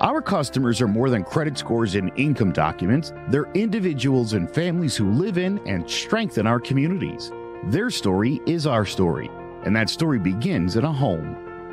Our customers are more than credit scores and income documents, they're individuals and families who live in and strengthen our communities. Their story is our story, and that story begins in a home.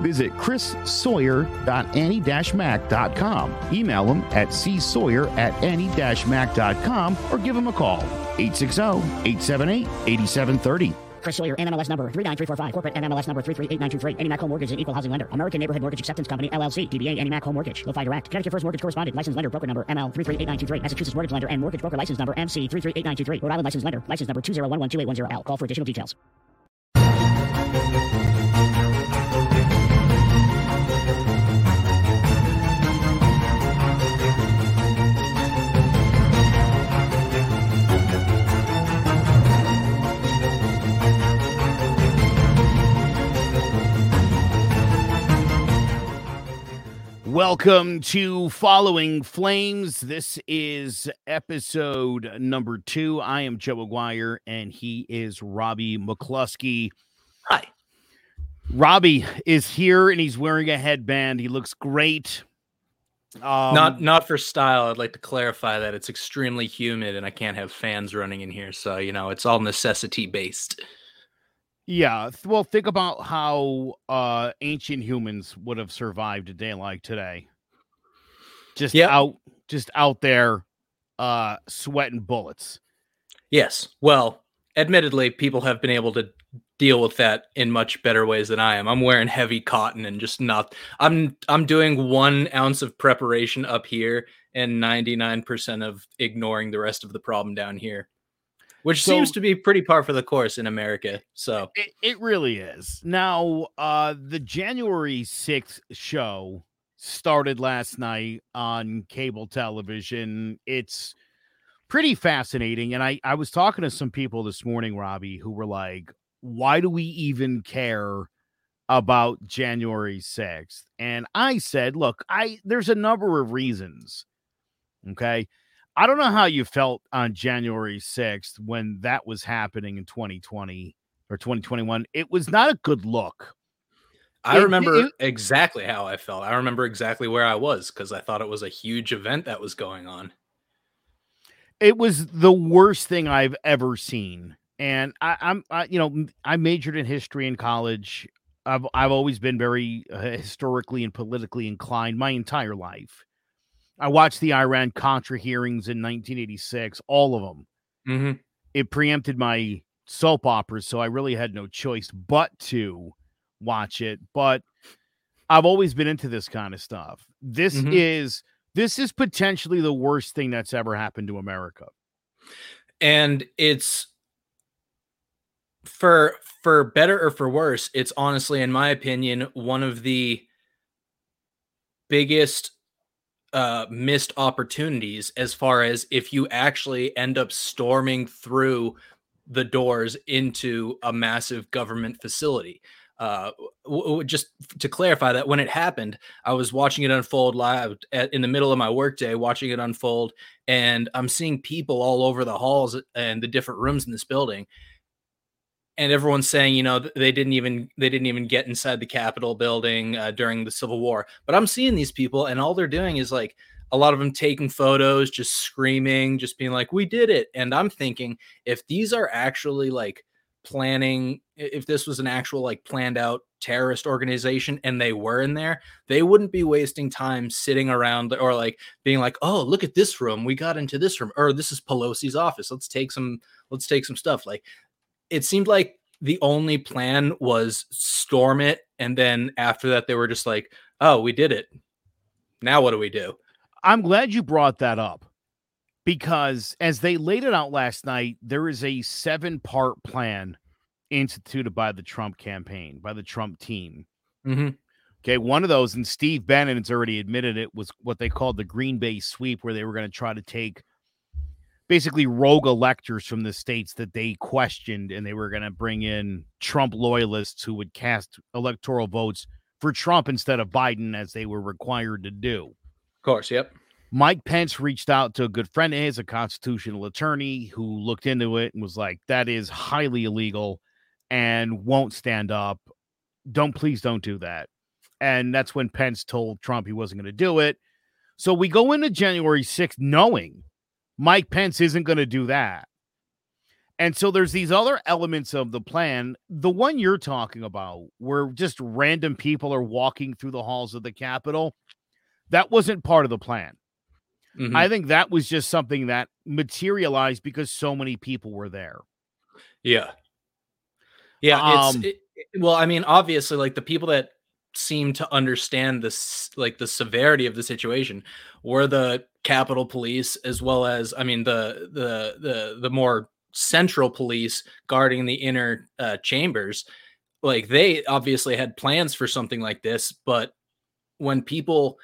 Visit chrissawyer.annie-mac.com. Email him at csawyer at annie-mac.com or give him a call. 860-878-8730. Chris Sawyer, NMLS number 39345, corporate NMLS number 338923, Annie Mac Home Mortgage, an equal housing lender, American Neighborhood Mortgage Acceptance Company, LLC, DBA Annie Mac Home Mortgage, Lo-Fi Direct, Connecticut First Mortgage Correspondent, License Lender, Broker Number, ML 338923, Massachusetts Mortgage Lender, and Mortgage Broker License Number, MC 338923, Rhode Island License Lender, License Number 201128110L. Call for additional details. Welcome to Following Flames. This is episode number two. I am Joe Aguirre, and he is Robbie McCluskey. Hi. Robbie is here, and he's wearing a headband. He looks great. Um, not not for style. I'd like to clarify that it's extremely humid, and I can't have fans running in here. So you know, it's all necessity based. Yeah, well, think about how uh ancient humans would have survived a day like today. Just Yep. out, just out there, uh, sweating bullets. Yes. Well, admittedly, people have been able to deal with that in much better ways than I am. I'm wearing heavy cotton and just not. I'm I'm doing one ounce of preparation up here and 99% of ignoring the rest of the problem down here, which So- seems to be pretty par for the course in America. So It, it really is. Now, uh, the January 6th show started last night on cable television. It's pretty fascinating. And I, I was talking to some people this morning, Robbie, who were like, why do we even care about January 6th? And I said, look, I there's a number of reasons. Okay. I don't know how you felt on January 6th when that was happening in 2020 or 2021. It was not a good look. I It- remember it- exactly how I felt. I remember exactly where I was because I thought it was a huge event that was going on. It was the worst thing I've ever seen. And I, I'm, I, you know, I majored in history in college. I've, I've always been very uh, historically and politically inclined my entire life. I watched the Iran Contra hearings in 1986, all of them. Mm-hmm. it preempted my soap operas, so I really had no choice but to watch it. But I've always been into this kind of stuff. This Mhm. is this is potentially the worst thing that's ever happened to America. and it's for for better or for worse it's honestly in my opinion one of the biggest uh missed opportunities as far as if you actually end up storming through the doors into a massive government facility uh w- w- just to clarify that when it happened i was watching it unfold live at, in the middle of my workday watching it unfold and I'm seeing people all over the halls and the different rooms in this building. And everyone's saying, you know, they didn't even they didn't even get inside the Capitol building uh, during the Civil War. But I'm seeing these people, and all they're doing is like a lot of them taking photos, just screaming, just being like, "We did it!" And I'm thinking, if these are actually like planning, if this was an actual like planned out terrorist organization and they were in there, they wouldn't be wasting time sitting around or like being like, "Oh, look at this room. We got into this room or this is Pelosi's office. Let's take some let's take some stuff." Like it seemed like the only plan was storm it and then after that they were just like, "Oh, we did it. Now what do we do?" I'm glad you brought that up because as they laid it out last night, there is a seven part plan instituted by the Trump campaign, by the Trump team. Mm-hmm. Okay, one of those, and Steve Bannon has already admitted it, was what they called the Green Bay sweep, where they were going to try to take basically rogue electors from the states that they questioned, and they were going to bring in Trump loyalists who would cast electoral votes for Trump instead of Biden, as they were required to do. Of course, yep. Mike Pence reached out to a good friend of his, a constitutional attorney, who looked into it and was like, that is highly illegal and won't stand up. Don't please don't do that. And that's when Pence told Trump he wasn't going to do it. So we go into January 6th knowing Mike Pence isn't going to do that. And so there's these other elements of the plan. The one you're talking about, where just random people are walking through the halls of the Capitol, that wasn't part of the plan. Mm-hmm. I think that was just something that materialized because so many people were there. Yeah. Yeah. Um, it, well, I mean, obviously, like the people that seem to understand this, like the severity of the situation, were the Capitol Police, as well as, I mean, the the the the more central police guarding the inner uh, chambers. Like they obviously had plans for something like this, but when people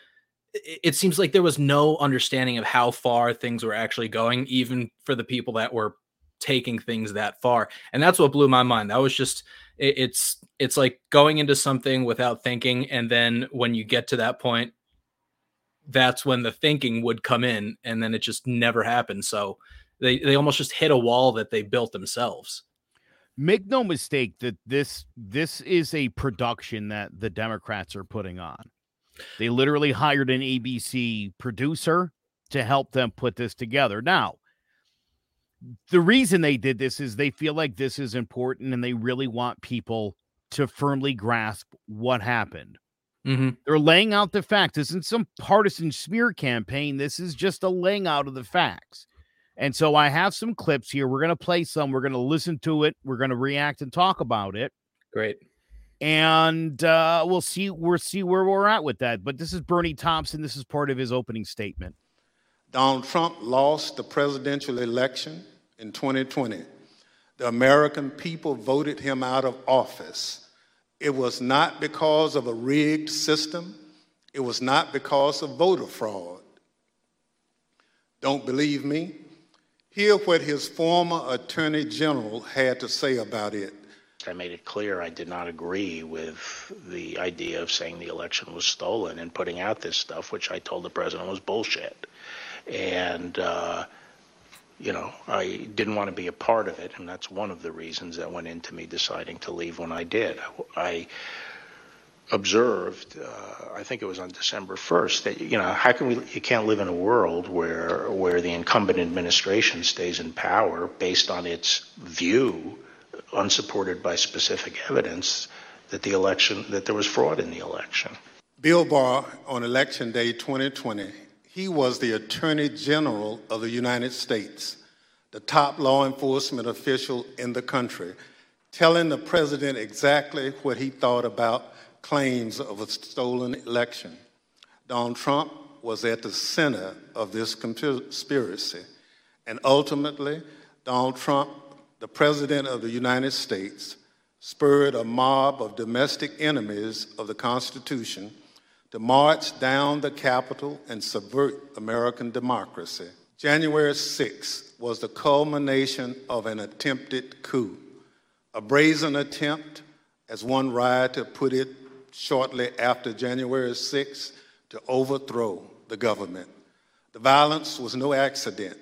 it seems like there was no understanding of how far things were actually going, even for the people that were taking things that far. And that's what blew my mind. That was just it, it's it's like going into something without thinking, and then when you get to that point, that's when the thinking would come in, and then it just never happened. So they they almost just hit a wall that they built themselves. Make no mistake that this this is a production that the Democrats are putting on. They literally hired an ABC producer to help them put this together. Now, the reason they did this is they feel like this is important and they really want people to firmly grasp what happened. Mm-hmm. They're laying out the facts. This isn't some partisan smear campaign. This is just a laying out of the facts. And so I have some clips here. We're going to play some. We're going to listen to it. We're going to react and talk about it. Great and uh, we'll see we'll see where we're at with that. But this is Bennie Thompson. This is part of his opening statement. Donald Trump lost the presidential election in 2020. The American people voted him out of office. It was not because of a rigged system. It was not because of voter fraud. Don't believe me? Hear what his former Attorney General had to say about it. I made it clear I did not agree with the idea of saying the election was stolen and putting out this stuff, which I told the president was bullshit. And, uh, you know, I didn't want to be a part of it, and that's one of the reasons that went into me deciding to leave when I did. I observed, uh, I think it was on December 1st, that you know how can we? You can't live in a world where where the incumbent administration stays in power based on its view unsupported by specific evidence that the election that there was fraud in the election. Bill Barr on election day 2020, he was the Attorney General of the United States, the top law enforcement official in the country, telling the president exactly what he thought about claims of a stolen election. Donald Trump was at the center of this conspiracy, and ultimately, Donald Trump the President of the United States spurred a mob of domestic enemies of the Constitution to march down the Capitol and subvert American democracy. January 6th was the culmination of an attempted coup, a brazen attempt, as one rioter put it shortly after January 6th, to overthrow the government. The violence was no accident.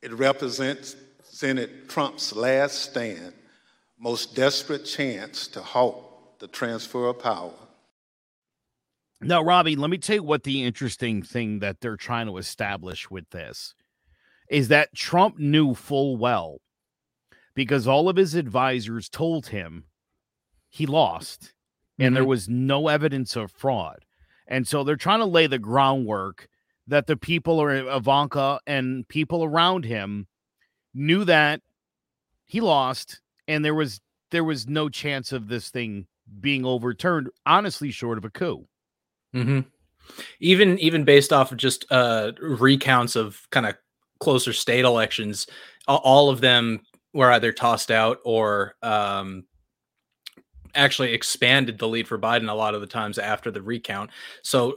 It represents Senate Trump's last stand, most desperate chance to halt the transfer of power. Now, Robbie, let me tell you what the interesting thing that they're trying to establish with this is that Trump knew full well because all of his advisors told him he lost and there Mhm. was no evidence of fraud. And so they're trying to lay the groundwork that the people or Ivanka and people around him knew that he lost and there was there was no chance of this thing being overturned honestly short of a coup. Hmm Even even based off of just uh recounts of kind of closer state elections, all of them were either tossed out or um actually expanded the lead for Biden a lot of the times after the recount. So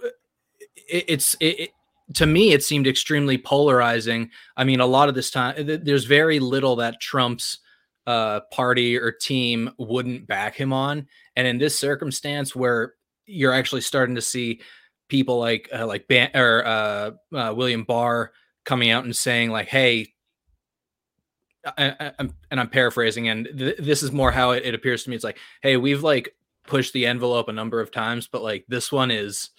it, it's it, it to me it seemed extremely polarizing. I mean, a lot of this time th- there's very little that Trump's uh party or team wouldn't back him on, and in this circumstance where you're actually starting to see people like uh, like Ban- or uh, uh, William Barr coming out and saying like, "Hey." I, I'm, and I'm paraphrasing, and th- this is more how it, it appears to me. It's like, hey, we've like pushed the envelope a number of times, but like this one is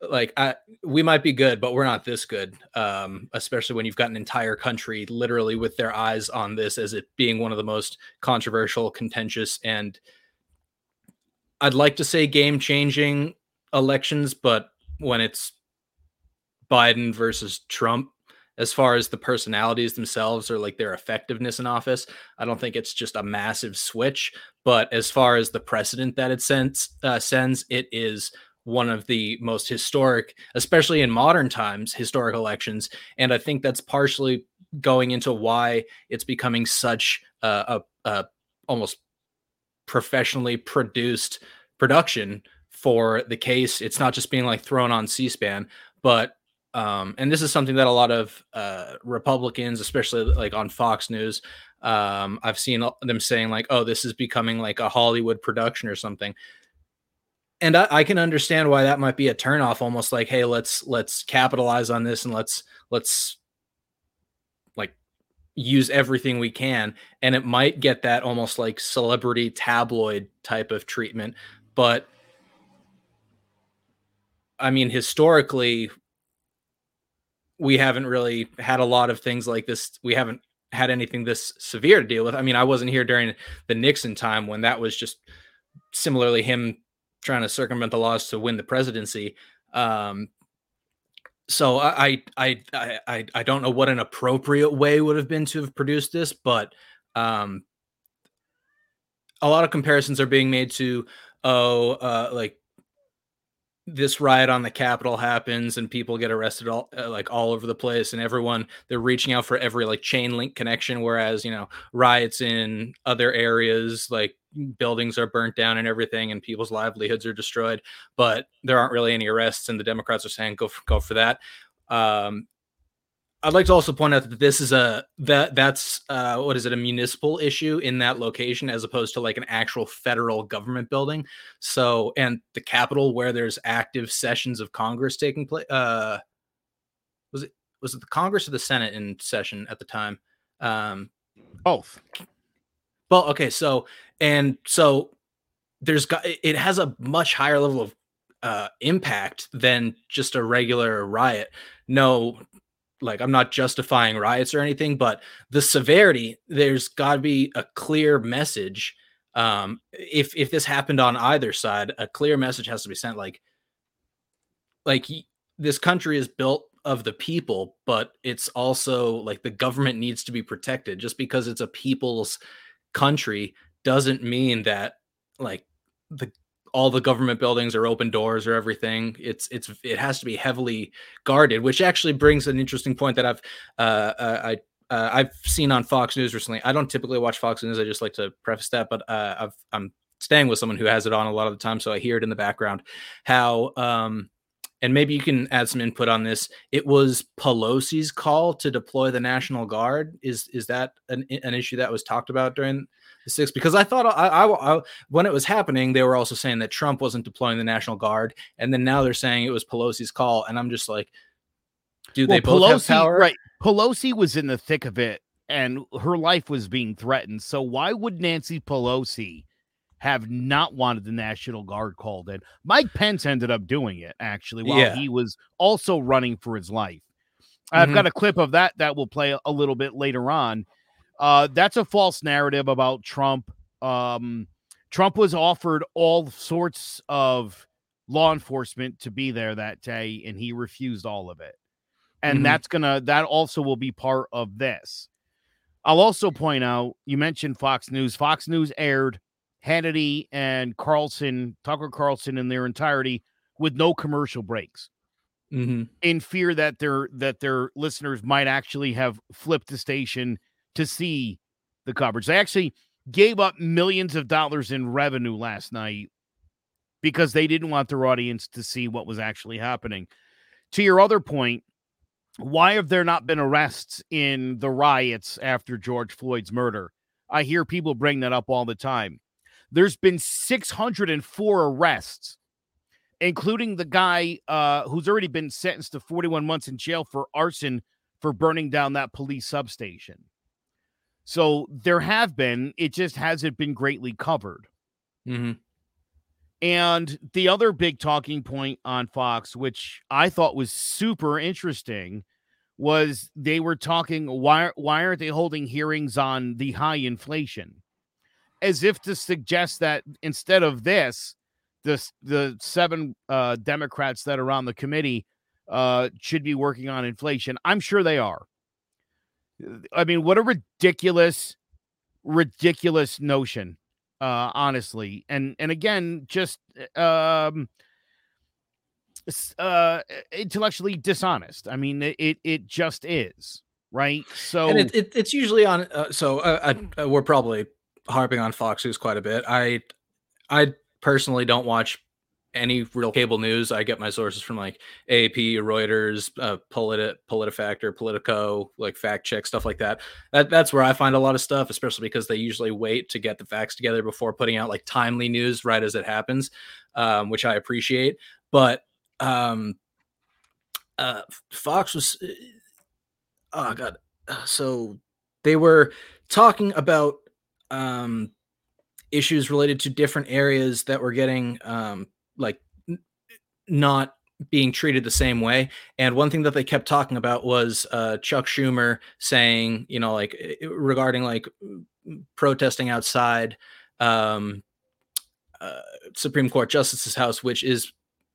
like I, we might be good, but we're not this good. Um, especially when you've got an entire country literally with their eyes on this as it being one of the most controversial, contentious, and I'd like to say game changing elections, but when it's Biden versus Trump, as far as the personalities themselves or like their effectiveness in office, I don't think it's just a massive switch. But as far as the precedent that it sends, uh, sends, it is one of the most historic, especially in modern times, historic elections. And I think that's partially going into why it's becoming such a, a, a almost professionally produced production for the case. It's not just being like thrown on C-SPAN, but um, and this is something that a lot of uh, Republicans, especially like on Fox News, um, I've seen them saying like, "Oh, this is becoming like a Hollywood production or something." And I, I can understand why that might be a turnoff, almost like, "Hey, let's let's capitalize on this and let's let's use everything we can." And it might get that almost like celebrity tabloid type of treatment, but I mean, historically, we haven't really had a lot of things like this. We haven't had anything this severe to deal with. I mean, I wasn't here during the Nixon time when that was just similarly him trying to circumvent the laws to win the presidency. Um, so I, I I I I don't know what an appropriate way would have been to have produced this, but um, a lot of comparisons are being made to oh uh, like this riot on the Capitol happens and people get arrested all uh, like all over the place and everyone they're reaching out for every like chain link connection whereas you know riots in other areas like buildings are burnt down and everything and people's livelihoods are destroyed but there aren't really any arrests and the Democrats are saying go for, go for that. Um I'd like to also point out that this is a that that's uh, what is it a municipal issue in that location as opposed to like an actual federal government building. So and the Capitol where there's active sessions of Congress taking place. Uh, was it was it the Congress or the Senate in session at the time? Um, Both. well, okay, so and so there's got it has a much higher level of uh impact than just a regular riot. No, like I'm not justifying riots or anything, but the severity, there's got to be a clear message. Um, if if this happened on either side, a clear message has to be sent. Like, like this country is built of the people, but it's also like the government needs to be protected. Just because it's a people's country doesn't mean that like the all the government buildings are open doors or everything. It's it's it has to be heavily guarded, which actually brings an interesting point that I've uh, uh, I uh, I've seen on Fox News recently. I don't typically watch Fox News. I just like to preface that, but uh, I've I'm staying with someone who has it on a lot of the time, so I hear it in the background. How um, and maybe you can add some input on this. It was Pelosi's call to deploy the National Guard. Is is that an, an issue that was talked about during six? Because I thought I, I, I when it was happening, they were also saying that Trump wasn't deploying the National Guard, and then now they're saying it was Pelosi's call, and I'm just like, do they both have power? Right. Pelosi was in the thick of it and her life was being threatened. So why would Nancy Pelosi have not wanted the National Guard called in? Mike Pence ended up doing it actually while Yeah. he was also running for his life. I've Mhm. got a clip of that that will play a little bit later on. Uh, that's a false narrative about Trump um, Trump was offered all sorts of law enforcement to be there that day, and he refused all of it. And Mhm. that's gonna that also will be part of this. I'll also point out you mentioned Fox News. Fox News aired Hannity and Carlson, Tucker Carlson in their entirety with no commercial breaks hmm in fear that their that their listeners might actually have flipped the station to see the coverage. They actually gave up millions of dollars in revenue last night because they didn't want their audience to see what was actually happening. To your other point, why have there not been arrests in the riots after George Floyd's murder? I hear people bring that up all the time. There's been 604 arrests including the guy uh, who's already been sentenced to 41 months in jail for arson for burning down that police substation. So there have been, it just hasn't been greatly covered. hmm And the other big talking point on Fox, which I thought was super interesting, was they were talking why why aren't they holding hearings on the high inflation? As if to suggest that instead of this, the the seven uh, Democrats that are on the committee uh, should be working on inflation. I'm sure they are. I mean, what a ridiculous, ridiculous notion uh honestly. And and again just um uh intellectually dishonest. I mean it it, just is right? So and it, it, it's usually on uh, so uh, uh, uh, we're probably harping on fox news quite a bit. I i personally don't watch any real cable news i get my sources from like ap reuters uh Politi- politifactor politico like fact check stuff like that. That that's where i find a lot of stuff especially because they usually wait to get the facts together before putting out like timely news right as it happens um, which i appreciate. But um uh fox was oh god Uh, so they were talking about um issues related to different areas that were getting um like not being treated the same way and one thing that they kept talking about was uh chuck schumer saying you know like regarding like protesting outside um uh, supreme court justice's house which is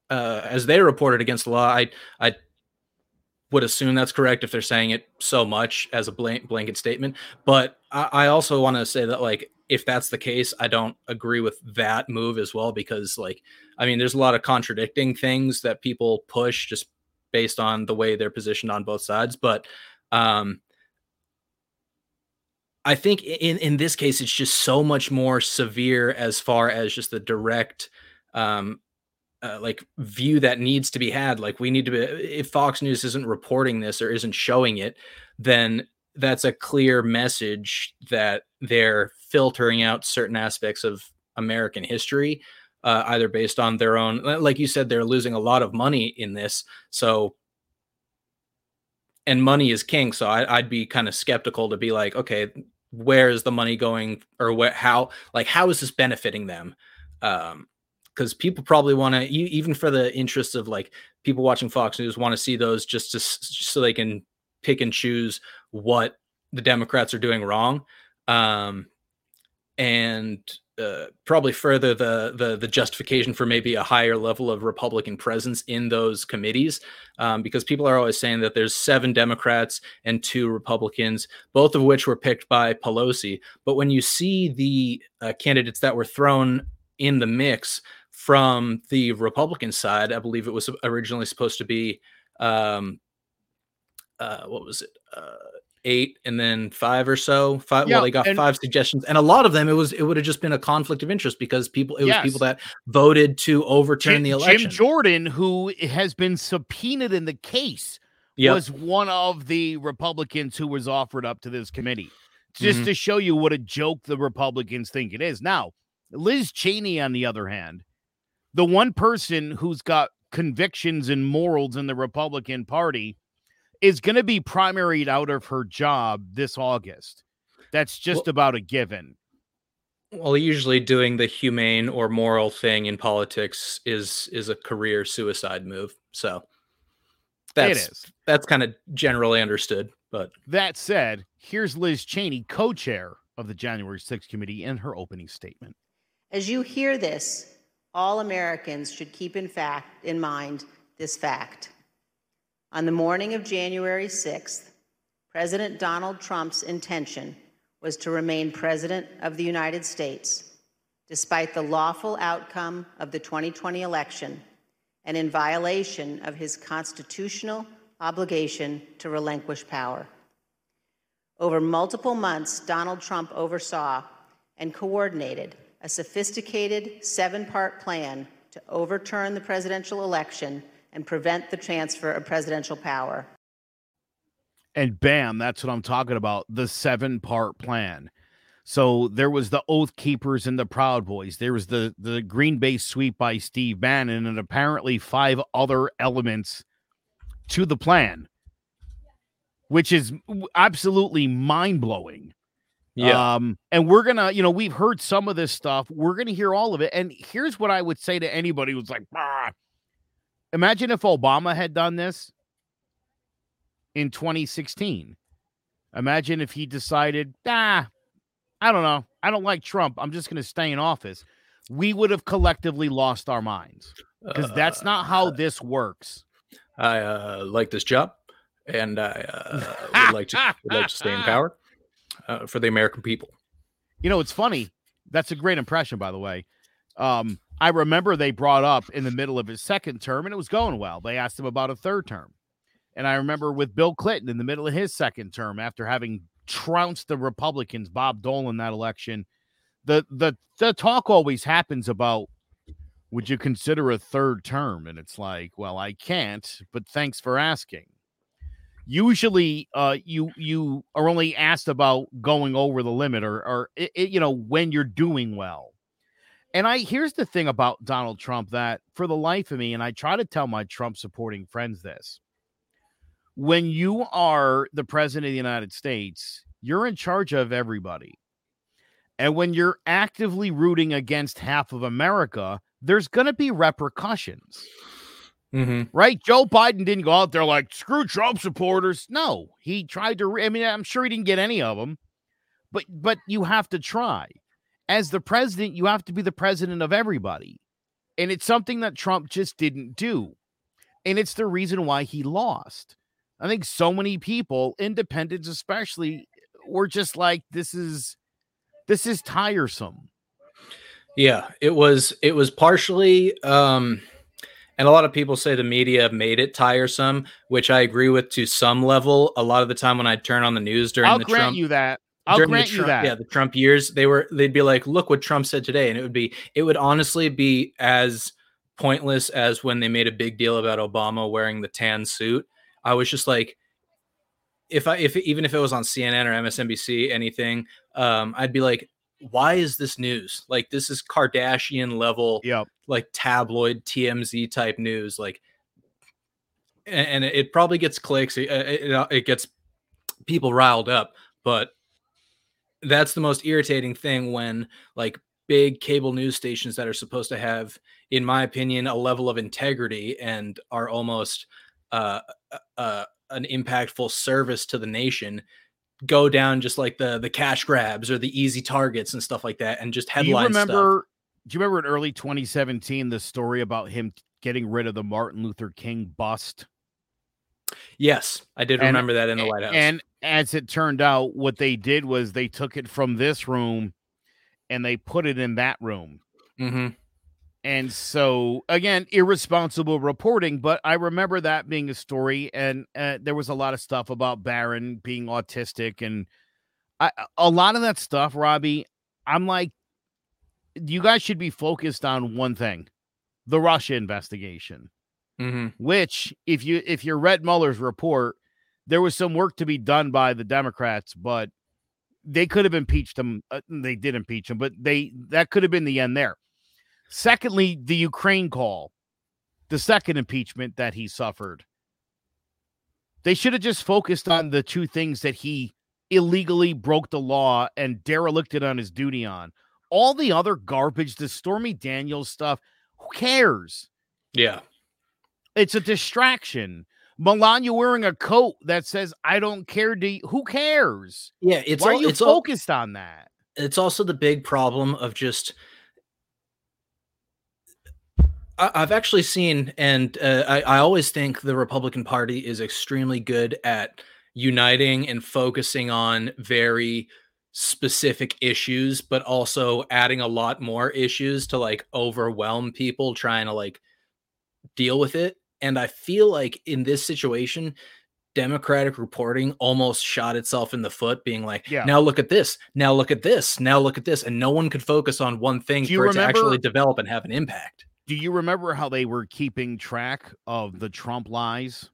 uh as they reported against the law i i would assume that's correct if they're saying it so much as a blank, blanket statement. But I, I also want to say that, like, if that's the case, I don't agree with that move as well because, like, I mean, there's a lot of contradicting things that people push just based on the way they're positioned on both sides. But um, I think in in this case, it's just so much more severe as far as just the direct um, uh, like view that needs to be had like we need to be if fox news isn't reporting this or isn't showing it then that's a clear message that they're filtering out certain aspects of american history uh, either based on their own like you said they're losing a lot of money in this so and money is king so I, i'd be kind of skeptical to be like okay where is the money going or where how like how is this benefiting them? Um because people probably want to even for the interest of like people watching fox news want to see those just to s- so they can pick and choose what the democrats are doing wrong. Um and uh, probably further the, the the justification for maybe a higher level of republican presence in those committees um, because people are always saying that there's seven democrats and two republicans both of which were picked by pelosi but when you see the uh, candidates that were thrown in the mix from the Republican side. I believe it was originally supposed to be um uh what was it? Eight and then five or so. Five Yeah, well, they got and- five suggestions. And a lot of them it was it would have just been a conflict of interest because people it was Yes. people that voted to overturn Jim, the election Jim jordan who has been subpoenaed in the case Yep. was one of the republicans who was offered up to this committee just Mhm. to show you what a joke the republicans think it is now liz cheney on the other hand the one person who's got convictions and morals in the Republican Party is going to be primaried out of her job this August. That's just Well- about a given. Well, usually doing the humane or moral thing in politics is is a career suicide move. So that's it is. that's kind of generally understood. But That said, here's Liz Cheney, co chair of the January 6th committee, in her opening statement. As you hear this, all Americans should keep in fact in mind this fact. On the morning of January 6th, President Donald Trump's intention was to remain President of the United States, despite the lawful outcome of the 2020 election and in violation of his constitutional obligation to relinquish power. Over multiple months, Donald Trump oversaw and coordinated a sophisticated seven part plan to overturn the presidential election and prevent the transfer of presidential power. And bam, that's what I'm talking about the seven part plan. So there was the Oath Keepers and the Proud Boys. There was the the Green Bay sweep by Steve Bannon, and apparently five other elements to the plan, which is absolutely mind blowing. Yeah. Um, and we're gonna, you know, we've heard some of this stuff. We're gonna hear all of it. And here's what I would say to anybody who's like, bah. Imagine if Obama had done this in 2016. Imagine if he decided, ah, I don't know, I don't like Trump. I'm just gonna stay in office. We would have collectively lost our minds because that's not how this works. I uh, like this job, and I uh, would like to would like to stay in power uh, for the American people. You know, it's funny. That's a great impression, by the way. Um, I remember they brought up in the middle of his second term, and it was going well. They asked him about a third term. And I remember with Bill Clinton in the middle of his second term, after having trounced the Republicans, Bob Dole in that election, the the the talk always happens about would you consider a third term? And it's like, well, I can't, but thanks for asking usually uh you you are only asked about going over the limit or or it, it, you know when you're doing well and i here's the thing about donald trump that for the life of me and i try to tell my trump supporting friends this when you are the president of the united states you're in charge of everybody and when you're actively rooting against half of america there's going to be repercussions Mm-hmm. right? Joe Biden didn't go out there like screw Trump supporters. No, he tried to. I mean, I'm sure he didn't get any of them, but but you have to try. As the president, you have to be the president of everybody, and it's something that Trump just didn't do, and it's the reason why he lost. I think so many people, independents especially, were just like, "This is this is tiresome." Yeah, it was. It was partially. um and a lot of people say the media made it tiresome, which I agree with to some level. A lot of the time when I turn on the news during I'll the grant Trump, you that. I'll during the grant Trump, you that. Yeah, the Trump years, they were they'd be like, look what Trump said today. And it would be it would honestly be as pointless as when they made a big deal about Obama wearing the tan suit. I was just like, if I if even if it was on CNN or MSNBC, anything, um, I'd be like, why is this news? Like this is Kardashian level Yep. like tabloid TMZ type news, like, and, and it probably gets clicks. It, it, it gets people riled up, but that's the most irritating thing when like big cable news stations that are supposed to have, in my opinion, a level of integrity and are almost uh, uh, an impactful service to the nation go down just like the the cash grabs or the easy targets and stuff like that and just headline Do you headline stuff. remember? Do you remember in early 2017 the story about him getting rid of the Martin Luther King bust? Yes, I did And- remember that in the White House. And as it turned out, what they did was they took it from this room and they put it in that room. hmm And so again, irresponsible reporting, but I remember that being a story and uh, there was a lot of stuff about Barron being autistic and I, a lot of that stuff, Robbie, I'm like you guys should be focused on one thing. The Russia investigation, hmm which if you if you read Mueller's report, there was some work to be done by the Democrats, but they could have impeached him. Uh, they did impeach him, but they that could have been the end there. Secondly, the Ukraine call, the second impeachment that he suffered. They should have just focused on the two things that he illegally broke the law and derelicted on his duty on. All the other garbage, the Stormy Daniels stuff, who cares? Yeah. It's a distraction. Melania wearing a coat that says "I don't care." You, who cares? Yeah. It's Why all, are you it's all, focused on that? it's also the big problem of just I've actually seen, and uh, I, I always think the Republican Party is extremely good at uniting and focusing on very specific issues, but also adding a lot more issues to like overwhelm people trying to like deal with it. And I feel like in this situation, Democratic reporting almost shot itself in the foot, being like, Yeah. now look at this, now look at this, now look at this. And no one could focus on one thing for it to actually develop and have an impact. Do you remember how they were keeping track of the Trump lies?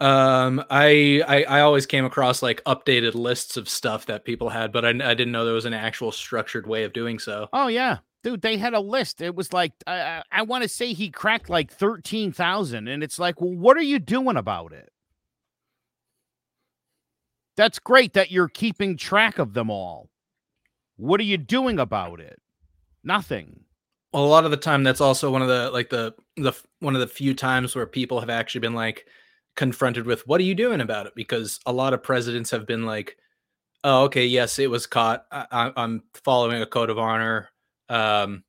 Um, I, I I always came across like updated lists of stuff that people had, but I, I didn't know there was an actual structured way of doing so. Oh yeah, dude, they had a list. It was like I I, I want to say he cracked like thirteen thousand, and it's like, well, what are you doing about it? That's great that you're keeping track of them all. What are you doing about it? Nothing. Well, a lot of the time, that's also one of the like the the one of the few times where people have actually been like confronted with, "What are you doing about it?" Because a lot of presidents have been like, "Oh, okay, yes, it was caught. I, I'm following a code of honor. Um,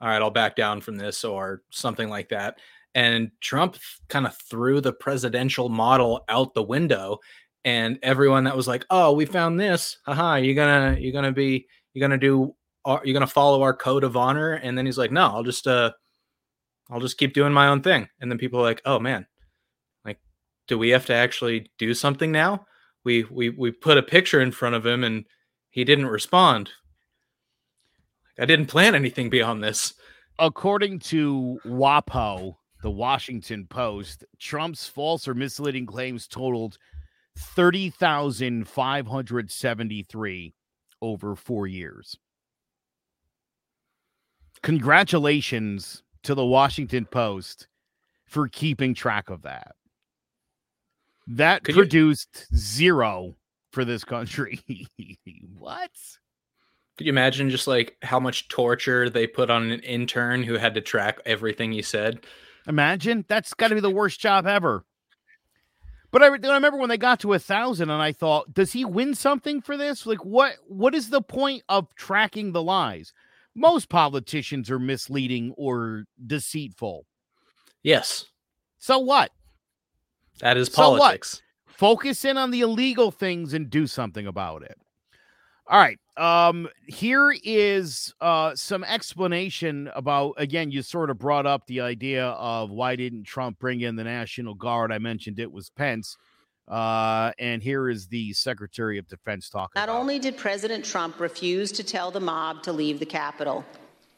all right, I'll back down from this or something like that." And Trump kind of threw the presidential model out the window, and everyone that was like, "Oh, we found this. Haha, you're gonna you're gonna be you're gonna do are you gonna follow our code of honor? And then he's like no i'll just uh i'll just keep doing my own thing. And then people are like oh man. Like do we have to actually do something now? We we we put a picture in front of him and he didn't respond i didn't plan anything beyond this According to WAPO, the Washington Post, Trump's false or misleading claims totaled 30,573 over four years. Congratulations to the Washington Post for keeping track of that. That Could you- produced zero for this country. what? Could you imagine just like how much torture they put on an intern who had to track everything he said Imagine that's got to be the worst job ever. But I, I remember when they got to a thousand, and I thought, does he win something for this? Like, what? What is the point of tracking the lies? Most politicians are misleading or deceitful. yes So what? that is So politics Focus in on the illegal things and do something about it. All right. Um, here is uh some explanation about again, you sort of brought up the idea of why didn't Trump bring in the National Guard? I mentioned it was Pence. Uh, and here is the Secretary of Defense talking. Not only did President Trump refuse to tell the mob to leave the Capitol,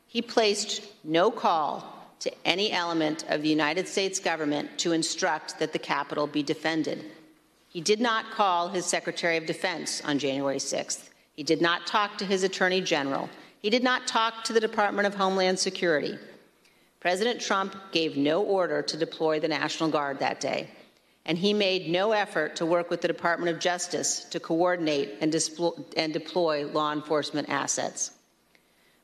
he placed no call to any element of the United States government to instruct that the Capitol be defended. He did not call his Secretary of Defense on January 6th. He did not talk to his Attorney General. He did not talk to the Department of Homeland Security. President Trump gave no order to deploy the National Guard that day, and he made no effort to work with the Department of Justice to coordinate and, displo- and deploy law enforcement assets.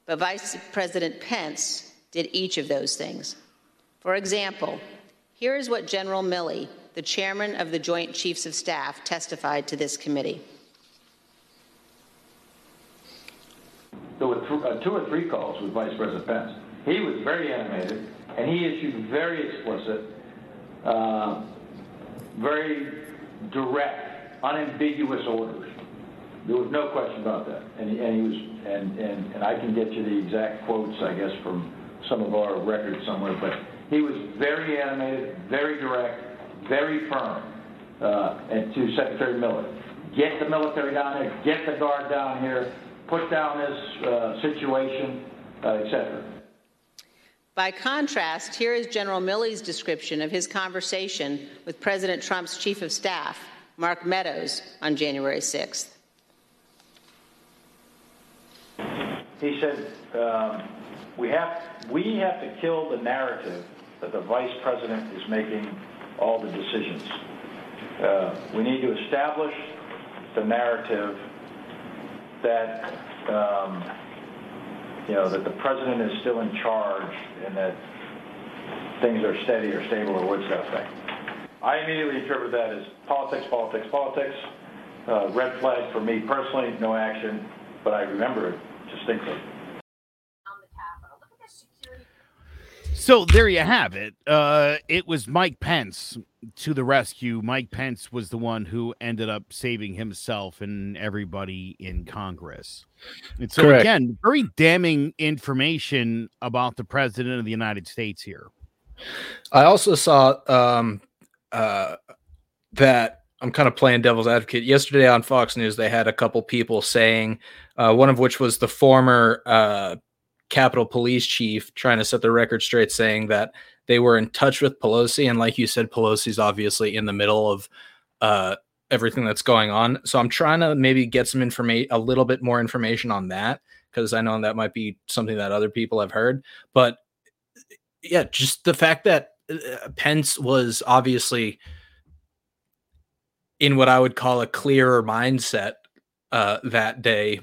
But Vice President Pence did each of those things. For example, here is what General Milley, the chairman of the Joint Chiefs of Staff, testified to this committee. There were th- uh, two or three calls with Vice President Pence. He was very animated, and he issued very explicit, uh, very direct, unambiguous orders. There was no question about that. And he, and he was, and, and, and I can get you the exact quotes, I guess, from some of our records somewhere, but he was very animated, very direct, very firm, uh, and to Secretary Miller. Get the military down here, get the guard down here, put down this uh, situation, uh, et cetera. By contrast, here is General Milley's description of his conversation with President Trump's chief of staff, Mark Meadows, on January 6th. He said, um, we have, we have to kill the narrative that the vice president is making all the decisions. Uh, we need to establish the narrative that, um, you know, that the president is still in charge and that things are steady or stable or what's that thing. I immediately interpret that as politics, politics, politics. Uh, red flag for me personally, no action, but I remember it distinctly. So there you have it. Uh, it was Mike Pence to the rescue. Mike Pence was the one who ended up saving himself and everybody in Congress. And so, Correct. again, very damning information about the president of the United States here. I also saw um, uh, that I'm kind of playing devil's advocate. Yesterday on Fox News, they had a couple people saying, uh, one of which was the former uh, Capitol Police Chief, trying to set the record straight, saying that they were in touch with Pelosi, and like you said, Pelosi's obviously in the middle of uh, everything that's going on. So I'm trying to maybe get some information, a little bit more information on that, because I know that might be something that other people have heard. But yeah, just the fact that uh, Pence was obviously in what I would call a clearer mindset uh, that day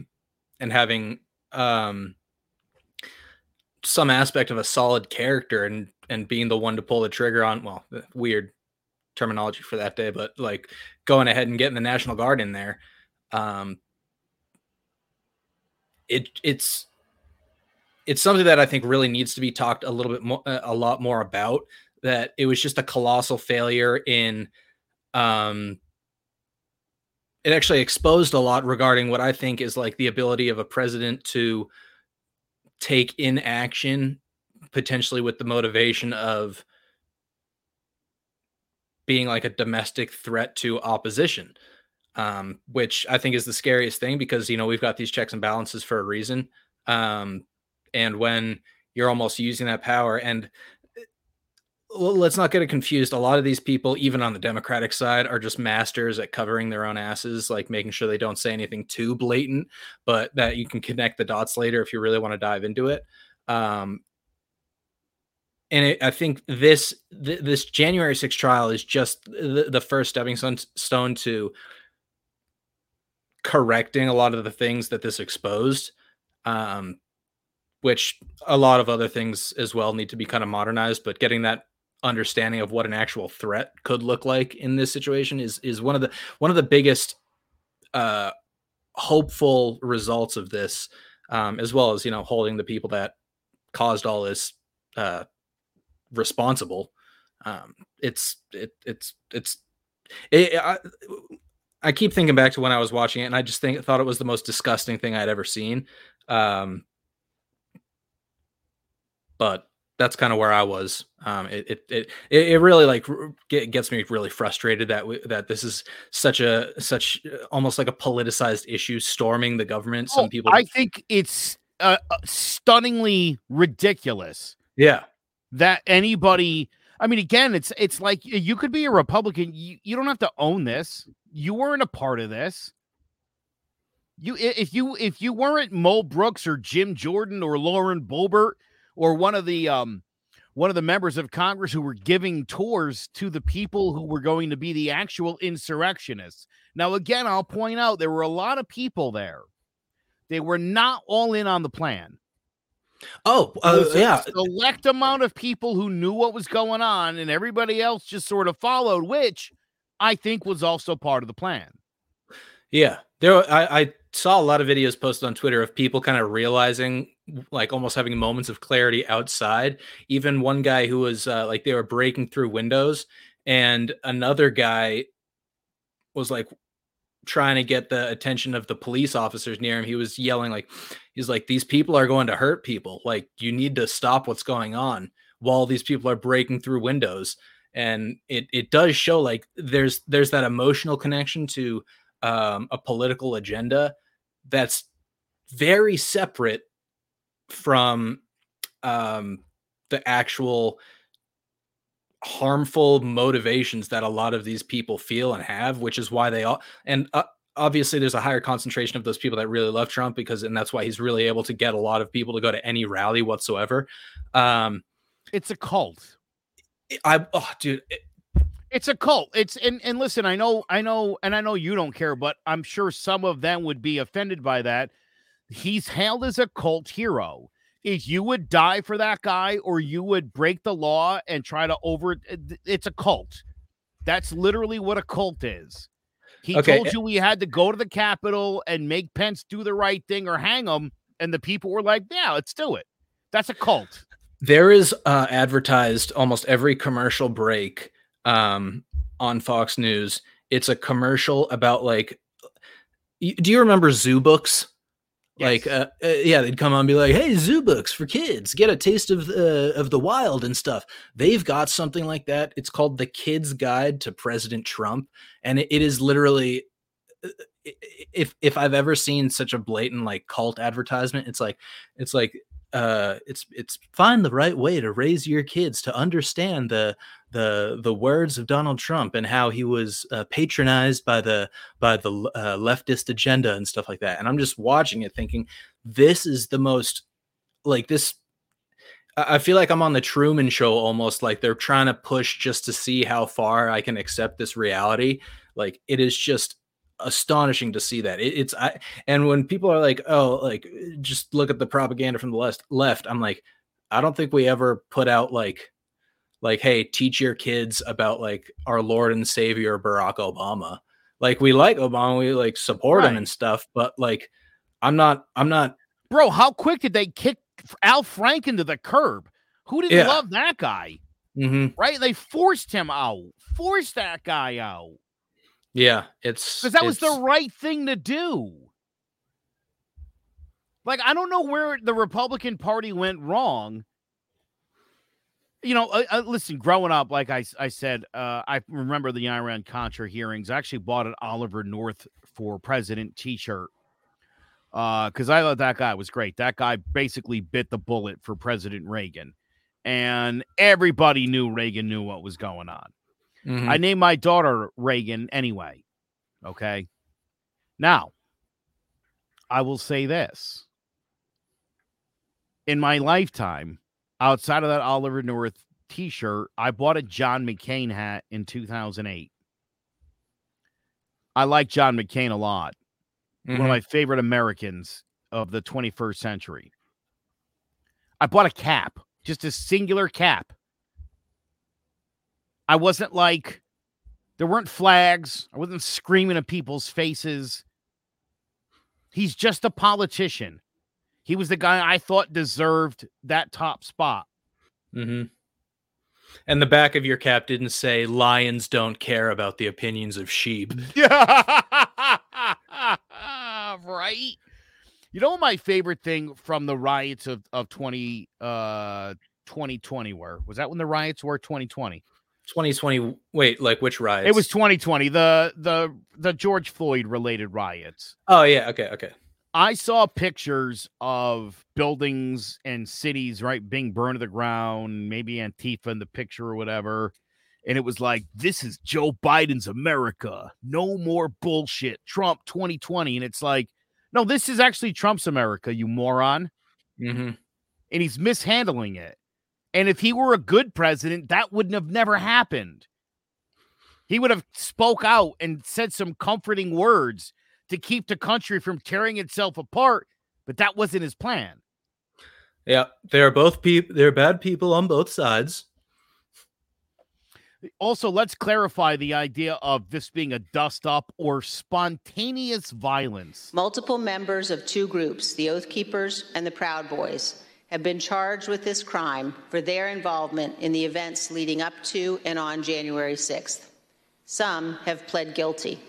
and having um, some aspect of a solid character and and being the one to pull the trigger on well uh, weird terminology for that day but like going ahead and getting the national guard in there um it it's it's something that i think really needs to be talked a little bit more a lot more about that it was just a colossal failure in um it actually exposed a lot regarding what i think is like the ability of a president to take in action potentially with the motivation of being like a domestic threat to opposition um, which i think is the scariest thing because you know we've got these checks and balances for a reason um, and when you're almost using that power and well, let's not get it confused. A lot of these people, even on the Democratic side, are just masters at covering their own asses, like making sure they don't say anything too blatant, but that you can connect the dots later if you really want to dive into it. Um, and it, I think this th- this January 6th trial is just the, the first stepping stone, stone to correcting a lot of the things that this exposed. Um, which a lot of other things as well need to be kind of modernized, but getting that understanding of what an actual threat could look like in this situation is is one of the one of the biggest uh hopeful results of this um as well as you know holding the people that caused all this uh responsible. Um it's it it's it's it, I, I keep thinking back to when I was watching it and I just think thought it was the most disgusting thing I'd ever seen. Um but that's kind of where I was. Um, it, it, it, it really like get, gets me really frustrated that we, that this is such a, such uh, almost like a politicized issue storming the government. Some Oh, people, I think it's uh, uh, stunningly ridiculous yeah, that anybody. I mean, again, it's it's like you could be a Republican. You, you don't have to own this. You weren't a part of this. You if you if you weren't Mo Brooks or Jim Jordan or Lauren Boebert or one of the um one of the members of Congress who were giving tours to the people who were going to be the actual insurrectionists. Now, again, I'll point out there were a lot of people there. They were not all in on the plan. Oh, uh, yeah. select amount of people who knew what was going on, and everybody else just sort of followed, which I think was also part of the plan. Yeah, there. I, I saw a lot of videos posted on Twitter of people kind of realizing, like, almost having moments of clarity outside. Even one guy who was uh, like they were breaking through windows, and another guy was like trying to get the attention of the police officers near him. He was yelling like, he's like, these people are going to hurt people. Like, you need to stop what's going on while these people are breaking through windows. And it it does show like there's there's that emotional connection to um, a political agenda that's very separate from um, the actual harmful motivations that a lot of these people feel and have, which is why they all and uh, obviously there's a higher concentration of those people that really love Trump because and that's why he's really able to get a lot of people to go to any rally whatsoever. Um, It's a cult. I oh dude, it- It's a cult. It's and and listen, I know, I know, and I know you don't care, but I'm sure some of them would be offended by that. He's hailed as a cult hero. If you would die for that guy, or you would break the law and try to over, it's a cult. That's literally what a cult is. He Okay, told eh you we had to go to the Capitol and make Pence do the right thing or hang him, and the people were like, "Yeah, let's do it." That's a cult. There is uh, advertised almost every commercial break um, on Fox News. It's a commercial about like, do you remember Zoo Books? Like, uh, uh, yeah, they'd come on and be like, "Hey, Zoo Books for kids, get a taste of uh, of the wild and stuff." They've got something like that. It's called the Kid's Guide to President Trump, and it, it is literally uh, if if I've ever seen such a blatant like cult advertisement, it's like it's like uh it's it's find the right way to raise your kids to understand the the the words of Donald Trump and how he was uh, patronized by the by the uh, leftist agenda and stuff like that. And I'm just watching it thinking this is the most like this I I feel like I'm on the Truman show almost like they're trying to push just to see how far I can accept this reality. Like it is just astonishing to see that. It, it's I and when people are like, "Oh, like just look at the propaganda from the left," left, I'm like, I don't think we ever put out like like hey, teach your kids about like our Lord and Savior Barack Obama. Like we like Obama, we like support him and stuff, but like I'm not I'm not Bro, how quick did they kick Al Franken to the curb? Who didn't Yeah. love that guy? mhm. Right? They forced him out, forced that guy out yeah, it's because that was the right thing to do. Like, I don't know where the Republican Party went wrong. You know, uh, uh, listen, growing up, like I, I said, uh, I remember the Iran Contra hearings. I actually bought an Oliver North for President t shirt because I thought that guy was great. That guy basically bit the bullet for President Reagan. And everybody knew Reagan knew what was going on. Mhm. I named my daughter Reagan anyway. Okay. Now, I will say this. In my lifetime, outside of that Oliver North t shirt, I bought a John McCain hat in 2008. I like John McCain a lot. One Mhm. of my favorite Americans of the 21st century. I bought a cap, just a singular cap. I wasn't like, there weren't flags. I wasn't screaming at people's faces. He's just a politician. He was the guy I thought deserved that top spot. Mm-hmm. And the back of your cap didn't say lions don't care about the opinions of sheep. right? You know what my favorite thing from the riots of, of 20 uh 2020 were? Was that when the riots were 2020? 2020 wait, like which riots? It was 2020, the the the George Floyd related riots. Oh yeah, okay, okay. I saw pictures of buildings and cities, right, being burned to the ground, maybe Antifa in the picture or whatever. And it was like, this is Joe Biden's America. No more bullshit. Trump 2020. And it's like, no, this is actually Trump's America, you moron. hmm And he's mishandling it. And if he were a good president, that wouldn't have never happened. He would have spoke out and said some comforting words to keep the country from tearing itself apart, but that wasn't his plan. Yeah, they're both people. They're bad people on both sides. Also, let's clarify the idea of this being a dust up or spontaneous violence. Multiple members of two groups, the Oath Keepers and the Proud Boys, have been charged with this crime for their involvement in the events leading up to and on January 6th. Some have pled guilty.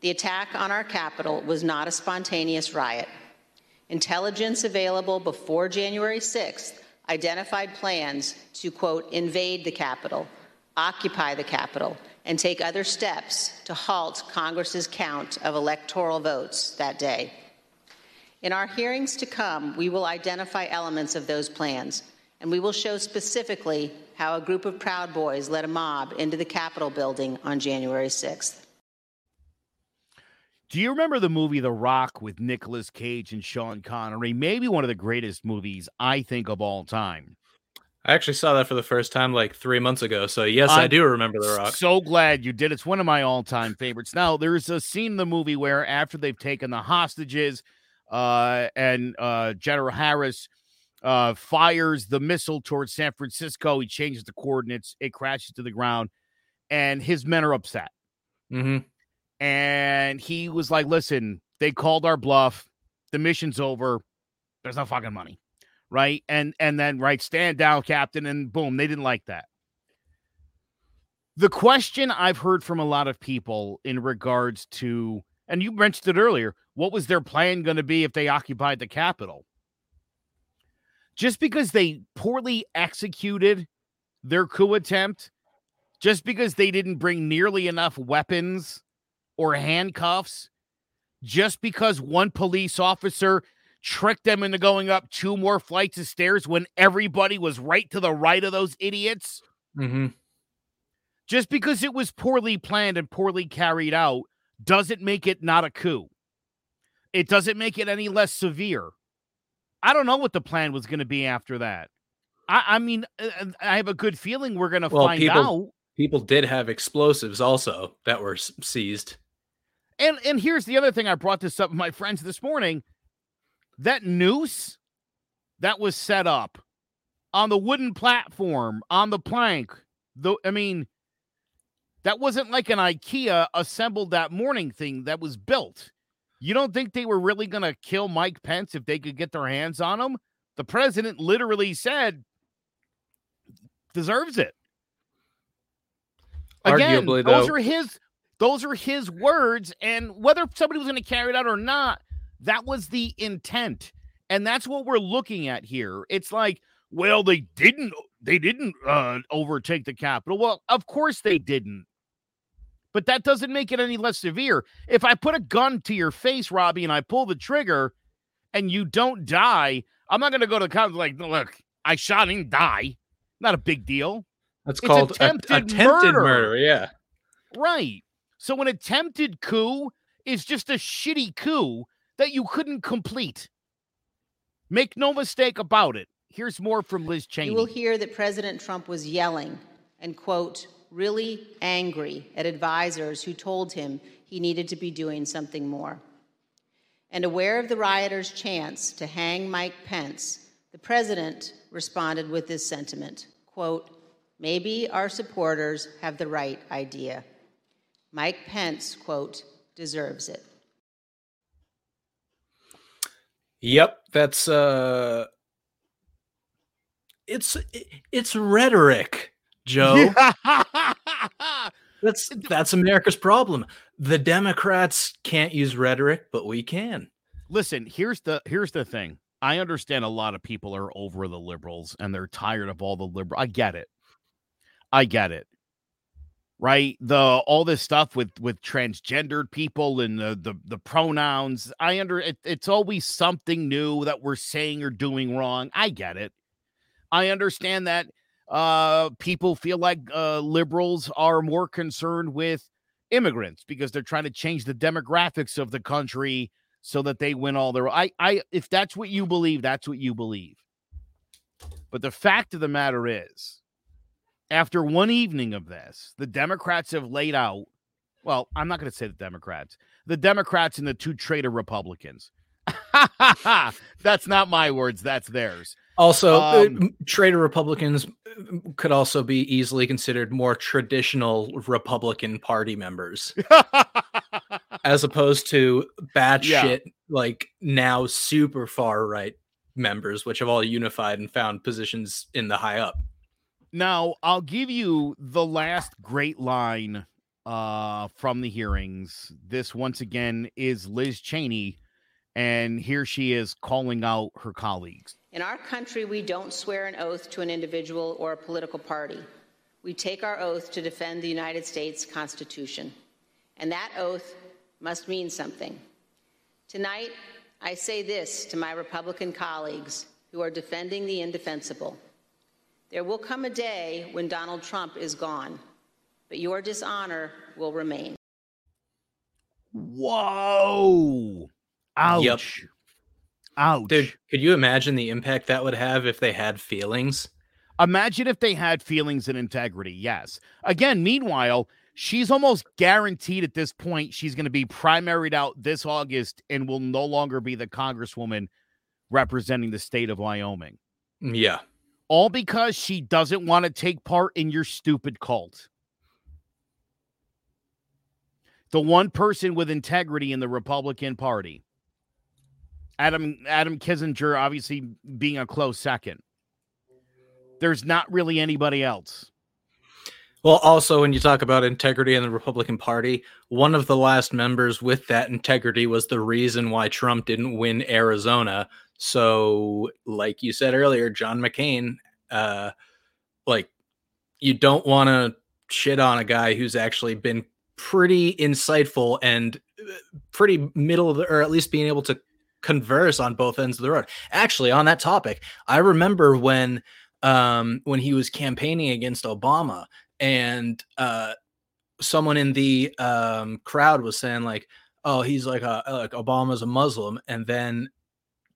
The attack on our Capitol was not a spontaneous riot. Intelligence available before January 6th identified plans to, quote, invade the Capitol, occupy the Capitol, and take other steps to halt Congress's count of electoral votes that day. In our hearings to come, we will identify elements of those plans, and we will show specifically how a group of Proud Boys led a mob into the Capitol building on January 6th. Do you remember the movie The Rock with Nicolas Cage and Sean Connery? Maybe one of the greatest movies I think of all time. I actually saw that for the first time like three months ago. So yes, i I'm do remember the Rock. So glad you did. It's one of my all-time favorites. Now, there's a scene in the movie where after they've taken the hostages, uh, and uh, General Harris uh, fires the missile towards San Francisco. He changes the coordinates. It crashes to the ground, and his men are upset. Mm-hmm. And he was like, "Listen, they called our bluff. The mission's over. There's no fucking money." right? And and then right, stand down, captain, and boom, they didn't like that. The question I've heard from a lot of people in regards to, and you mentioned it earlier, what was their plan going to be if they occupied the Capitol? Just because they poorly executed their coup attempt, just because they didn't bring nearly enough weapons or handcuffs, just because one police officer tricked them into going up two more flights of stairs when everybody was right to the right of those idiots. Mm-hmm. Just because it was poorly planned and poorly carried out doesn't make it not a coup. It doesn't make it any less severe. I don't know what the plan was going to be after that. I, I mean, uh, uh, I have a good feeling we're going to Well, find people- out. People did have explosives also that were seized. And and here's the other thing I brought this up with my friends this morning. That noose that was set up on the wooden platform on the plank. Though I mean, that wasn't like an IKEA assembled that morning thing that was built. You don't think they were really going to kill Mike Pence if they could get their hands on him? The president literally said deserves it. Again, Arguably, those though- are his those are his words and whether somebody was going to carry it out or not, that was the intent. And that's what we're looking at here. It's like, well, they didn't they didn't uh overtake the Capitol. Well, of course they didn't. But that doesn't make it any less severe. If I put a gun to your face, Robbie, and I pull the trigger and you don't die, I'm not going to go to the cops like, look, I shot and didn't die. Not a big deal. That's It's called a- attempted attempted murder. murder. Yeah. Right. So an attempted coup is just a shitty coup that you couldn't complete. Make no mistake about it. Here's more from Liz Cheney. You will hear that President Trump was yelling and, quote, really angry at advisors who told him he needed to be doing something more. And aware of the rioters' chance to hang Mike Pence, the president responded with this sentiment quote, maybe our supporters have the right idea. Mike Pence, quote, deserves it. Yep, that's uh it's it's rhetoric, Joe. That's that's America's problem. The Democrats can't use rhetoric, but we can. Listen, here's the here's the thing. I understand a lot of people are over the liberals and they're tired of all the liberal. I get it. I get it. Right? The all this stuff with with transgendered people and the the, the pronouns. I under it, it's always something new that we're saying or doing wrong. I get it. I understand that uh people feel like uh liberals are more concerned with immigrants because they're trying to change the demographics of the country so that they win all their I I if that's what you believe, that's what you believe. But the fact of the matter is, after one evening of this, the Democrats have laid out, well, I'm not going to say the Democrats, the Democrats and the two traitor Republicans. that's not my words, that's theirs. Also, uh, Um, traitor Republicans could also be easily considered more traditional Republican Party members, as opposed to batshit like now super far right members, which have all unified and found positions in the high up. Now, I'll give you the last great line uh, from the hearings. This, once again, is Liz Cheney, and here she is calling out her colleagues. In our country, we don't swear an oath to an individual or a political party. We take our oath to defend the United States Constitution. And that oath must mean something. Tonight, I say this to my Republican colleagues who are defending the indefensible. There will come a day when Donald Trump is gone, but your dishonor will remain. Whoa! Ouch! Yep. Ouch! Dude, could you imagine the impact that would have if they had feelings? Imagine if they had feelings and integrity. Yes. Again, meanwhile, she's almost guaranteed at this point she's going to be primaried out this August and will no longer be the congresswoman representing the state of Wyoming. Yeah. All because she doesn't want to take part in your stupid cult. The one person with integrity in the Republican Party. Adam Adam Kinzinger obviously being a close second. There's not really anybody else. Well, also when you talk about integrity in the Republican Party, one of the last members with that integrity was the reason why Trump didn't win Arizona. So, like you said earlier, John McCain, uh, like you don't want to shit on a guy who's actually been pretty insightful and uh, pretty middle of the, or at least being able to converse on both ends of the road. Actually, on that topic, I remember when um when he was campaigning against Obama and uh someone in the um crowd was saying like oh he's like a like Obama's a Muslim. And then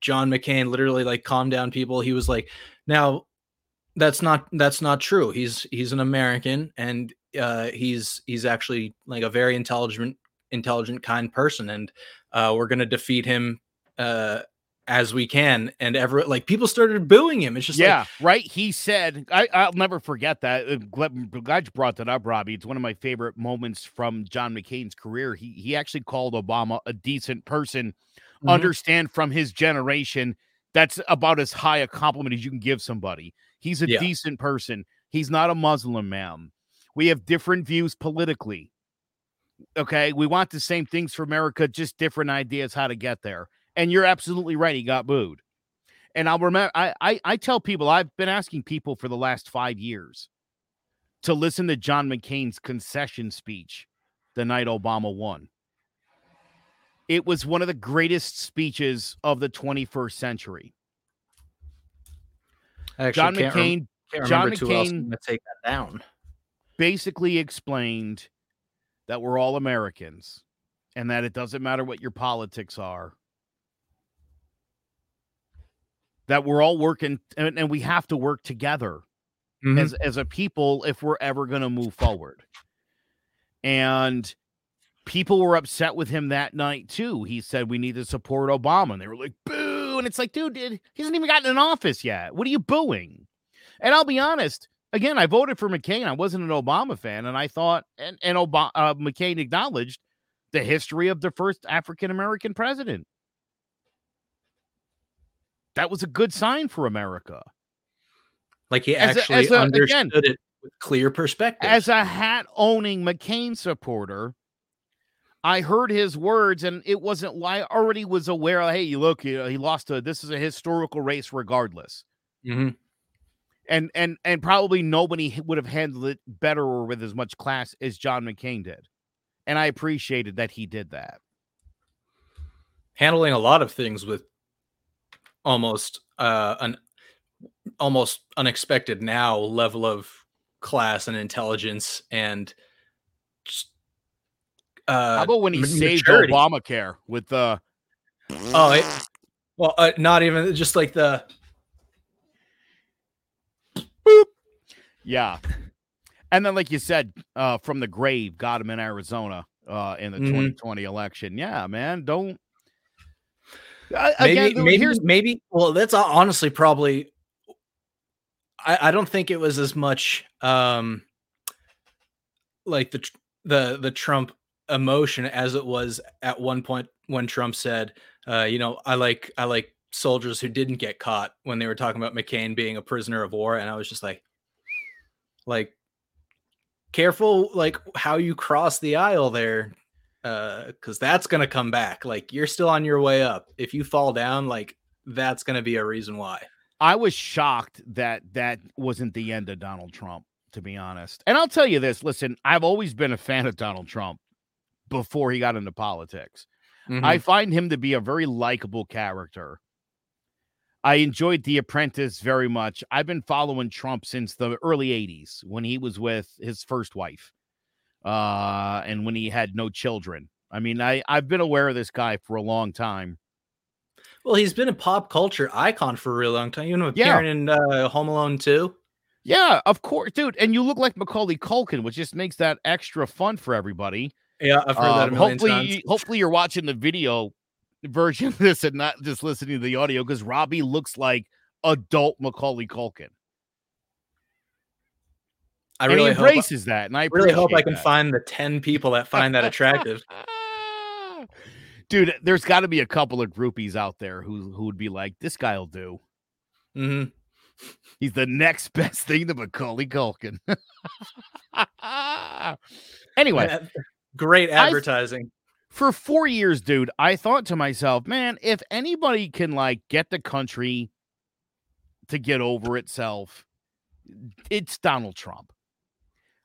John McCain literally like calmed down people. He was like now that's not that's not true. He's he's an American and uh he's he's actually like a very intelligent intelligent kind person and uh we're going to defeat him uh as we can and ever like people started booing him it's just yeah like, right he said I, i'll never forget that Uh, glad, you brought that up robbie it's one of my favorite moments from john mccain's career he he actually called obama a decent person Mhm. understand from his generation that's about as high a compliment as you can give somebody he's a Yeah. decent person he's not a muslim man we have different views politically okay we want the same things for america just different ideas how to get there and you're absolutely right he got booed. And i'll remember I, I i tell people i've been asking people for the last five years to listen to john mccain's concession speech the night obama won. It was one of the greatest speeches of the 21st century. Actually john rem- mccain can't John remember who else is McCain- gonna take that down. basically explained that we're all Americans and that it doesn't matter what your politics are. That we're all working and, and we have to work together Mhm. as as a people if we're ever going to move forward. And people were upset with him that night too. He said we need to support Obama and they were like boo and it's like dude, dude he hasn't even gotten in office yet. What are you booing? And I'll be honest, again, I voted for McCain. I wasn't an Obama fan and I thought and and Obama uh, McCain acknowledged the history of the first African American president. That was a good sign for America. like he As a- actually as a- understood again, it with clear perspective as a hat owning McCain supporter, I heard his words, and it wasn't why I already was aware. Of, Hey, you look, you know, he lost a. This is a historical race, regardless, Mhm. and and and probably nobody would have handled it better or with as much class as John McCain did, and I appreciated that he did that. handling a lot of things with almost uh an almost unexpected now level of class and intelligence and uh How about when he ma- saved. Obamacare with the? oh it, well uh, not even just like the boop Yeah. And then, like you said, uh, from the grave, got him in Arizona uh, in the Mhm. 2020 election. Yeah, man. Don't. I, maybe again, maybe here's maybe well that's honestly probably I, I don't think it was as much um like the the the Trump emotion as it was at one point when Trump said uh you know I like I like soldiers who didn't get caught when they were talking about McCain being a prisoner of war and I was just like like careful like how you cross the aisle there uh because that's gonna come back like you're still on your way up if you fall down like that's gonna be a reason why I was shocked that that wasn't the end of Donald Trump, to be honest. And I'll tell you this listen, I've always been a fan of Donald Trump before he got into politics. I find him to be a very likable character. I enjoyed The Apprentice very much. I've been following Trump since the early 80s when he was with his first wife uh, and when he had no children. I mean, I, I've been aware of this guy for a long time. well he's been a pop culture icon for a really long time even with Yeah. Karen in uh, home alone too Yeah, of course, dude. And you look like Macaulay Culkin, which just makes that extra fun for everybody. yeah i've heard that a Um, million hopefully, times you- hopefully you're watching the video version of this and not just listening to the audio because Robbie looks like adult Macaulay Culkin. I and really he hope that, and I really hope i can that. find the 10 people that find that attractive Dude, there's got to be a couple of groupies out there who who would be like, "This guy'll do." Mm-hmm. He's the next best thing to Macaulay Culkin. anyway, Great I- advertising. for four years, dude, I thought to myself, man, if anybody can like get the country to get over itself, it's Donald Trump.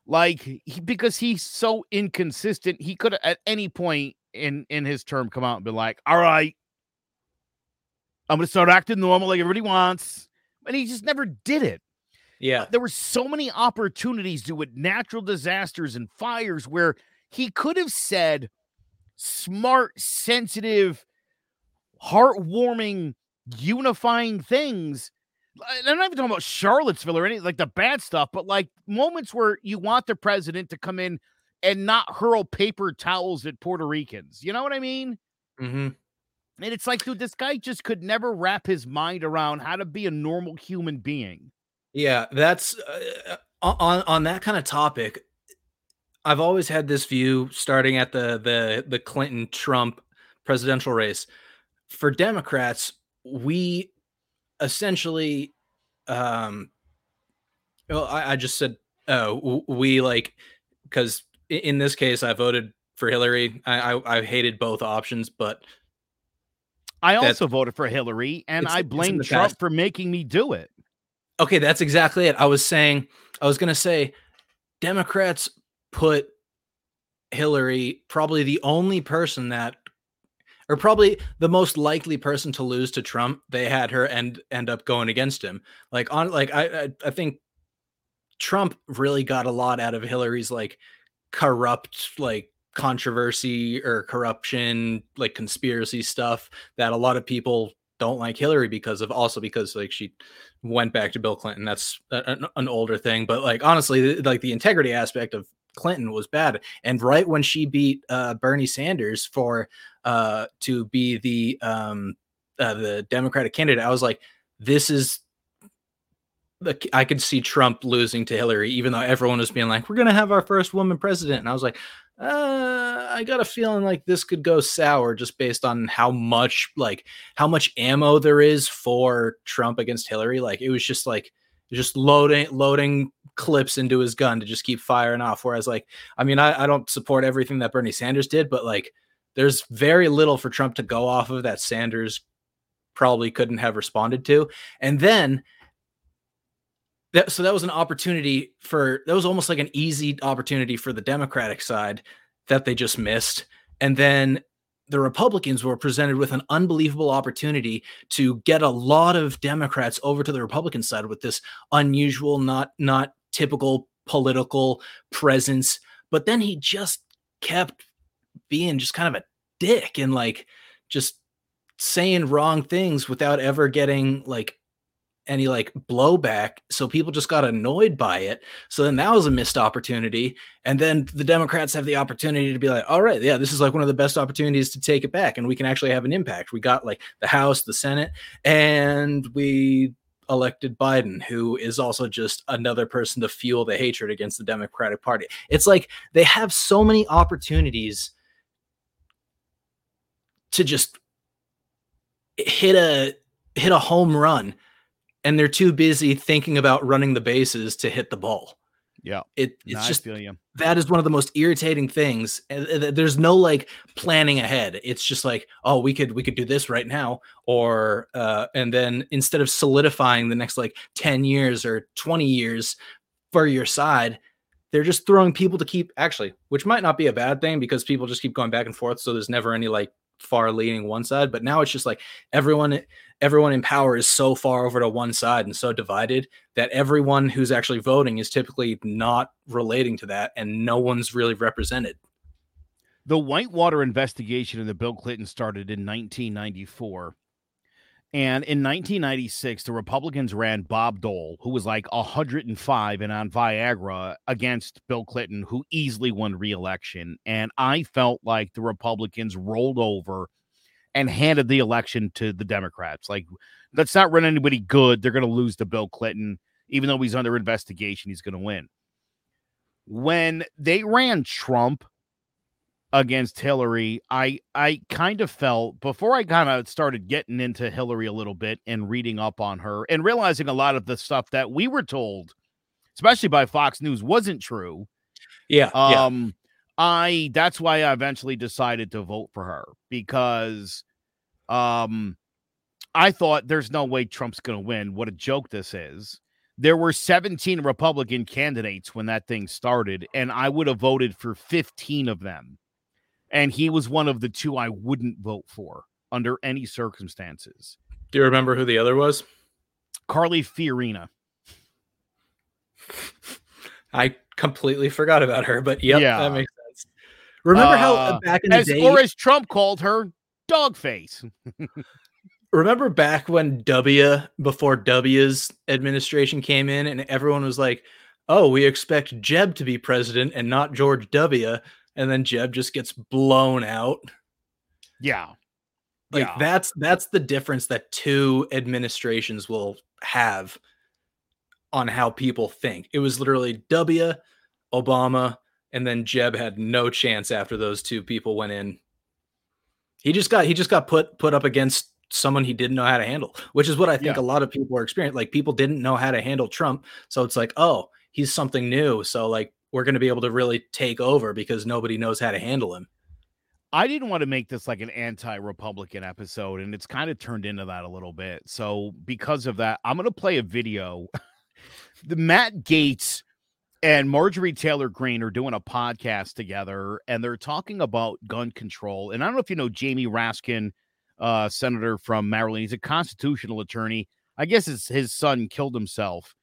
Like, he, because he's so inconsistent, he could at any point in in his term come out and be like, "All right, I'm gonna start acting normal like everybody wants," and he just never did it uh, yeah. there were so many opportunities to with natural disasters and fires where he could have said smart, sensitive, heartwarming, unifying things. I'm not even talking about Charlottesville or any like the bad stuff, but like moments where you want the president to come in and not hurl paper towels at Puerto Ricans. You know what I mean? hmm And it's like, dude, this guy just could never wrap his mind around how to be a normal human being. Yeah, that's uh, on on that kind of topic. I've always had this view, starting at the the the Clinton Trump presidential race. For Democrats, we essentially, um, well, I, I just said, oh, we like because in this case, I voted for Hillary. I I, I hated both options, but I also voted for Hillary, and I blame Trump past. for making me do it. Okay, that's exactly it. I was saying, I was going to say, Democrats put Hillary probably the only person that, or probably the most likely person to lose to Trump. They had her end end up going against him. Like on, like I, I, I think Trump really got a lot out of Hillary's like corrupt, like controversy or corruption, like conspiracy stuff that a lot of people don't like Hillary because of also because like she went back to Bill Clinton. That's an, an older thing, but like honestly, like the integrity aspect of Clinton was bad. And right when she beat uh, Bernie Sanders for uh, to be the um, uh, the Democratic candidate, I was like, this is. The, I could see Trump losing to Hillary, even though everyone was being like, "We're gonna have our first woman president," and I was like, uh, I got a feeling like this could go sour just based on how much like how much ammo there is for Trump against Hillary. Like it was just like just loading loading clips into his gun to just keep firing off. Whereas like I mean I, I don't support everything that Bernie Sanders did, but like there's very little for Trump to go off of that Sanders probably couldn't have responded to. And then that so that was an opportunity for that was almost like an easy opportunity for the Democratic side that they just missed. And then the Republicans were presented with an unbelievable opportunity to get a lot of Democrats over to the Republican side with this unusual, not not typical political presence. But then he just kept being just kind of a dick and like just saying wrong things without ever getting like any like blowback. So people just got annoyed by it. So then that was a missed opportunity. And then the Democrats have the opportunity to be like, all right, yeah, this is like one of the best opportunities to take it back. And we can actually have an impact. We got like the House, the Senate, and we elected Biden, who is also just another person to fuel the hatred against the Democratic Party. It's like they have so many opportunities to just hit a hit a home run and they're too busy thinking about running the bases to hit the ball. Yeah. It it's just that is one of the most irritating things. There's no like planning ahead. It's just like, oh, we could we could do this right now, or uh, and then instead of solidifying the next like ten years or twenty years for your side, they're just throwing people to keep actually, which might not be a bad thing because people just keep going back and forth. So there's never any like far leaning one side. But now it's just like everyone everyone in power is so far over to one side and so divided that everyone who's actually voting is typically not relating to that and no one's really represented. The Whitewater investigation into Bill Clinton started in 1994. And in 1996, the Republicans ran Bob Dole, who was like 105 and on Viagra, against Bill Clinton, who easily won re-election. And I felt like the Republicans rolled over and handed the election to the Democrats. Like, let's not run anybody good. They're going to lose to Bill Clinton, even though he's under investigation. He's going to win. When they ran Trump, against Hillary, I I kind of felt before I kind of started getting into Hillary a little bit and reading up on her and realizing a lot of the stuff that we were told, especially by Fox News, wasn't true. Yeah. yeah. Um, I that's why I eventually decided to vote for her because um I thought there's no way Trump's going to win. What a joke this is. There were 17 Republican candidates when that thing started, and I would have voted for 15 of them. And he was one of the two I wouldn't vote for under any circumstances. Do you remember who the other was? Carly Fiorina. I completely forgot about her, but yep, Yeah. that makes sense. Remember how Uh, uh, back in the as, day, or as Trump called her, dog face. remember back when W before W's administration came in and everyone was like, "Oh, we expect Jeb to be president and not George W." And then Jeb just gets blown out. Yeah. Like Yeah. that's that's the difference that two administrations will have on how people think. It was literally W, Obama, and then Jeb had no chance after those two people went in. He just got he just got put put up against someone he didn't know how to handle, which is what I think Yeah. a lot of people are experiencing. Like people didn't know how to handle Trump, so it's like, oh, he's something new. So like we're going to be able to really take over because nobody knows how to handle him. I didn't want to make this like an anti-Republican episode, and it's kind of turned into that a little bit. So because of that, I'm gonna play a video. the Matt Gaetz and Marjorie Taylor Greene are doing a podcast together, and they're talking about gun control. And I don't know if you know Jamie Raskin, uh, senator from Maryland. He's a constitutional attorney. I guess his his son killed himself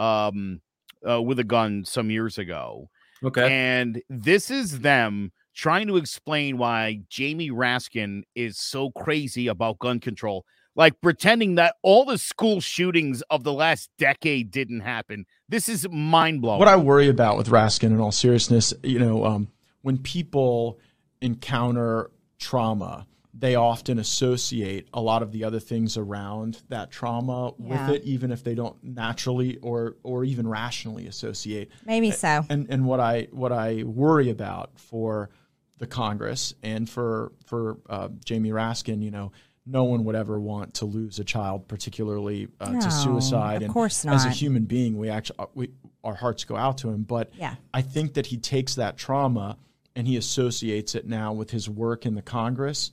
um, uh, with a gun some years ago. Okay. And this is them trying to explain why Jamie Raskin is so crazy about gun control, like pretending that all the school shootings of the last decade didn't happen. This is mind blowing. What I worry about with Raskin, in all seriousness, you know, um, when people encounter trauma, they often associate a lot of the other things around that trauma Yeah. with it, even if they don't naturally or or even rationally associate. Maybe so. And and what I what I worry about for the Congress and for for uh, Jamie Raskin, you know, no one would ever want to lose a child, particularly uh, No, to suicide. of and course As a human being, we actually uh, we our hearts go out to him. But Yeah. I think that he takes that trauma and he associates it now with his work in the Congress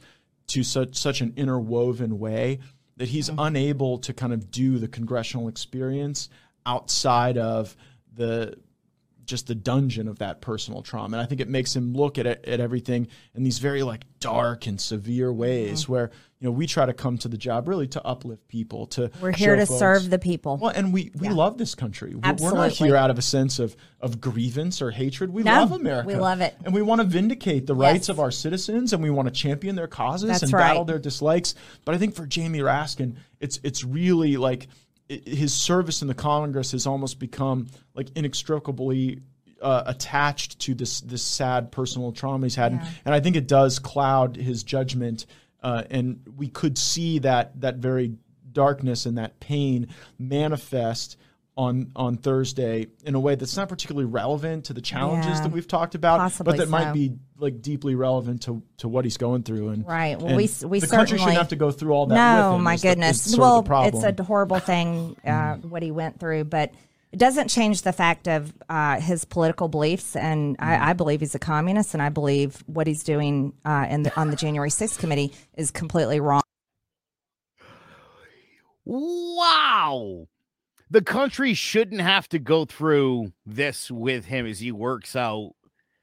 to such such an interwoven way that he's Mm-hmm. unable to kind of do the congressional experience outside of the just the dungeon of that personal trauma. And I think it makes him look at at everything in these very like dark and severe ways Mm-hmm. where you know we try to come to the job really to uplift people to We're here to folks- serve the people. well, and we, we love this country. We're- We're not here out of a sense of, of grievance or hatred. We No, love America. we love it. And we want to vindicate the rights of our citizens and we want to champion their causes That's and right. battle their dislikes. But I think for Jamie Raskin, it's it's really like his service in the Congress has almost become like inextricably uh, attached to this this sad personal trauma he's had, and, and I think it does cloud his judgment. Uh, and we could see that that very darkness and that pain manifest on on Thursday in a way that's not particularly relevant to the challenges Yeah. that we've talked about, but that might be like deeply relevant to to what he's going through. And Right. Well, and we we the country shouldn't have to go through all that. no, with him my is the- is goodness. well, the problem. it's a horrible thing uh, what he went through, but it doesn't change the fact of uh, his political beliefs. And I, I believe he's a communist, and I believe what he's doing uh, in the, on the January 6th committee is completely wrong. Wow. The country shouldn't have to go through this with him as he works out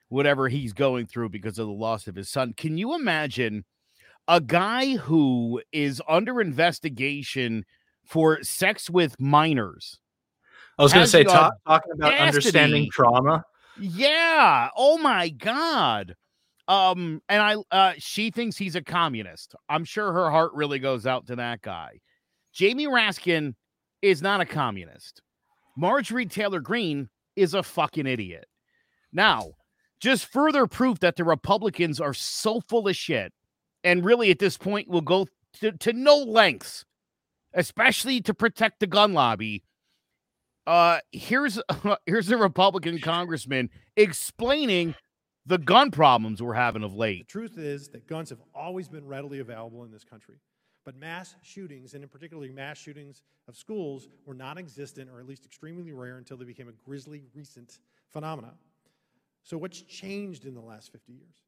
whatever he's going through because of the loss of his son. Can you imagine a guy who is under investigation for sex with minors? I was going to say, talk, talking about understanding trauma. Yeah. Oh my god. Um and I uh she thinks he's a communist. I'm sure her heart really goes out to that guy. Jamie Raskin is not a communist. Marjorie Taylor Greene is a fucking idiot. Now, just further proof that the Republicans are so full of shit and really at this point will go to, to no lengths, especially to protect the gun lobby. Uh, here's here's a Republican congressman explaining the gun problems we're having of late. The truth is that guns have always been readily available in this country. But mass shootings, and in particular mass shootings of schools, were non existent or at least extremely rare until they became a grisly recent phenomenon. So, what's changed in the last 50 years?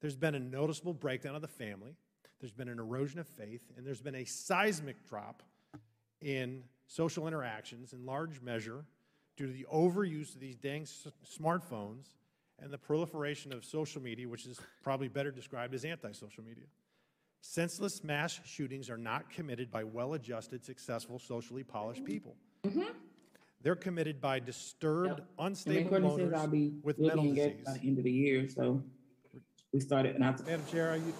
There's been a noticeable breakdown of the family, there's been an erosion of faith, and there's been a seismic drop in social interactions in large measure due to the overuse of these dang s- smartphones and the proliferation of social media, which is probably better described as anti social media. Senseless mass shootings are not committed by well adjusted, successful, socially polished mm-hmm. people. Mm-hmm. They're committed by disturbed, And unstable Courtney says loners I'll be with looking mental engaged disease. by the end of the year, so we started, and I, Madam Chair, are you,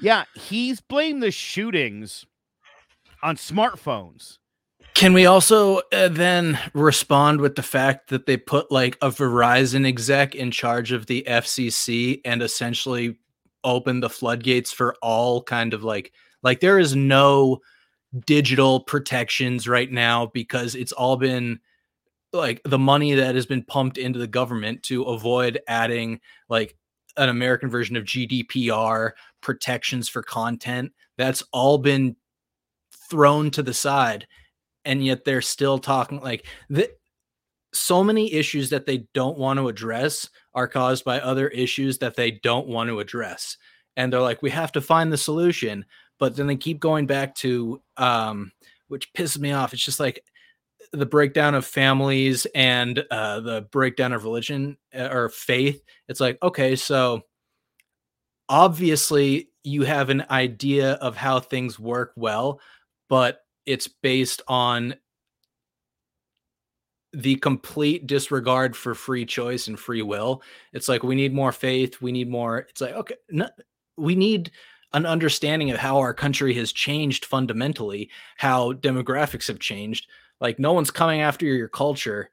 Yeah, he's blamed the shootings on smartphones. Can we also uh, then respond with the fact that they put like a Verizon exec in charge of the FCC and essentially open the floodgates for all kind of like like there is no digital protections right now because it's all been like the money that has been pumped into the government to avoid adding like an American version of GDPR protections for content. That's all been thrown to the side and yet they're still talking like the, so many issues that they don't want to address are caused by other issues that they don't want to address. And they're like we have to find the solution. But then they keep going back to um which pisses me off. It's just like the breakdown of families and uh the breakdown of religion uh, or faith. It's like okay so obviously you have an idea of how things work well but it's based on the complete disregard for free choice and free will. It's like we need more faith, we need more. It's like okay, no, we need an understanding of how our country has changed fundamentally, how demographics have changed. Like no one's coming after your culture.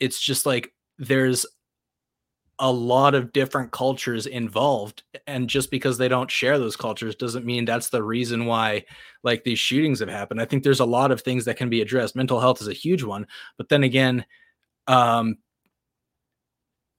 It's just like there's a lot of different cultures involved and just because they don't share those cultures doesn't mean that's the reason why like these shootings have happened. I think there's a lot of things that can be addressed. Mental health is a huge one but then again um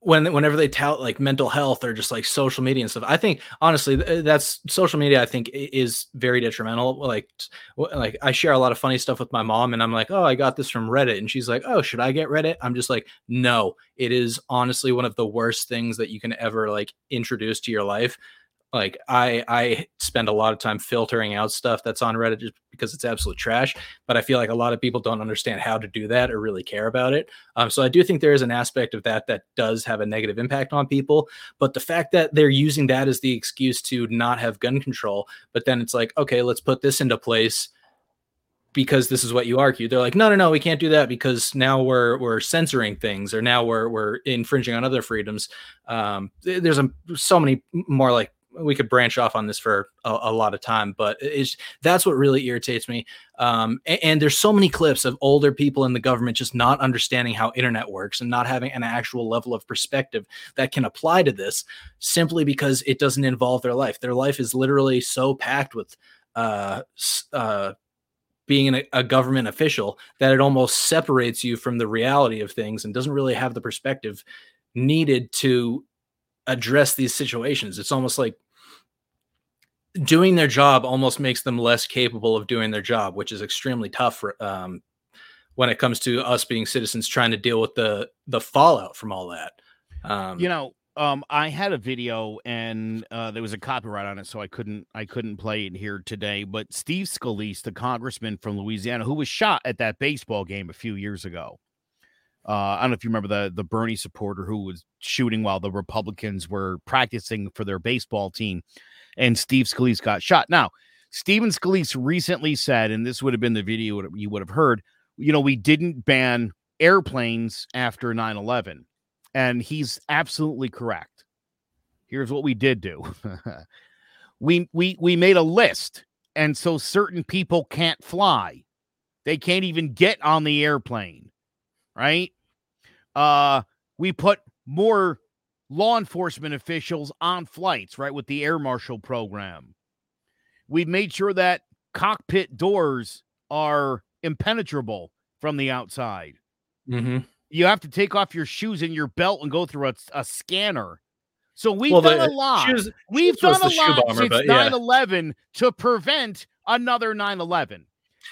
when whenever they tout like mental health or just like social media and stuff i think honestly that's social media i think is very detrimental like like i share a lot of funny stuff with my mom and i'm like oh i got this from reddit. And she's like oh should i get reddit? I'm just like no it is honestly one of the worst things that you can ever like introduce to your life like i i spend a lot of time filtering out stuff that's on reddit just because it's absolute trash but i feel like a lot of people don't understand how to do that or really care about it um, so i do think there is an aspect of that that does have a negative impact on people but the fact that they're using that as the excuse to not have gun control but then it's like okay let's put this into place because this is what you argue. They're like, no, no, no, we can't do that because now we're we're censoring things or now we're we're infringing on other freedoms. Um, there's a, so many more like we could branch off on this for a, a lot of time, but it's that's what really irritates me. Um, a- and, there's so many clips of older people in the government just not understanding how internet works and not having an actual level of perspective that can apply to this simply because it doesn't involve their life. Their life is literally so packed with uh, uh, being an, a government official that it almost separates you from the reality of things and doesn't really have the perspective needed to address these situations. It's almost like doing their job almost makes them less capable of doing their job, which is extremely tough for, um, when it comes to us being citizens trying to deal with the the fallout from all that. Um, you know, um, I had a video and uh, there was a copyright on it, so I couldn't I couldn't play it here today. But Steve Scalise, the congressman from Louisiana, who was shot at that baseball game a few years ago. Uh, I don't know if you remember the the Bernie supporter who was shooting while the Republicans were practicing for their baseball team, and Steve Scalise got shot. Now, Stephen Scalise recently said, and this would have been the video you would have heard, you know, we didn't ban airplanes after 9 11. And he's absolutely correct. Here's what we did do we, we, we made a list. And so certain people can't fly, they can't even get on the airplane, right? Uh, we put more law enforcement officials on flights, right, with the air marshal program. We've made sure that cockpit doors are impenetrable from the outside. mm-hmm. you have to take off your shoes and your belt and go through a, a scanner. So we've Well, done a lot. shoes- we've done a lot bomber, since but yeah. 9/11 to prevent another 9/11.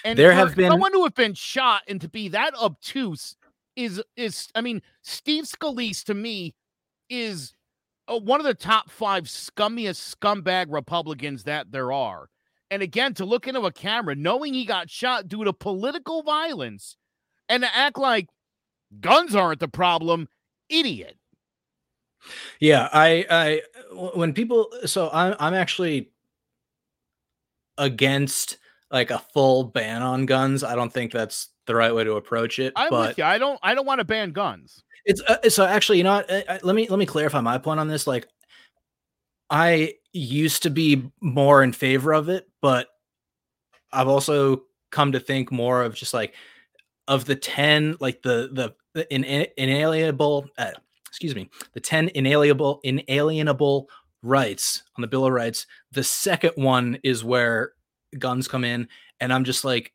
And There have been- someone to have been shot and to be that obtuse is is I mean Steve Scalise to me is uh, one of the top five scummiest scumbag Republicans that there are. And again, to look into a camera, knowing he got shot due to political violence, and to act like guns aren't the problem, idiot. Yeah, I, I, when people, so I'm, I'm actually against like a full ban on guns. I don't think that's the right way to approach it. I'm but with you. I don't. I don't want to ban guns. It's uh, so actually, you know, what, uh, uh, let me let me clarify my point on this. Like, I used to be more in favor of it, but I've also come to think more of just like of the ten, like the the, the in, inalienable, uh, excuse me, the ten inalienable inalienable rights on the Bill of Rights. The second one is where guns come in, and I'm just like,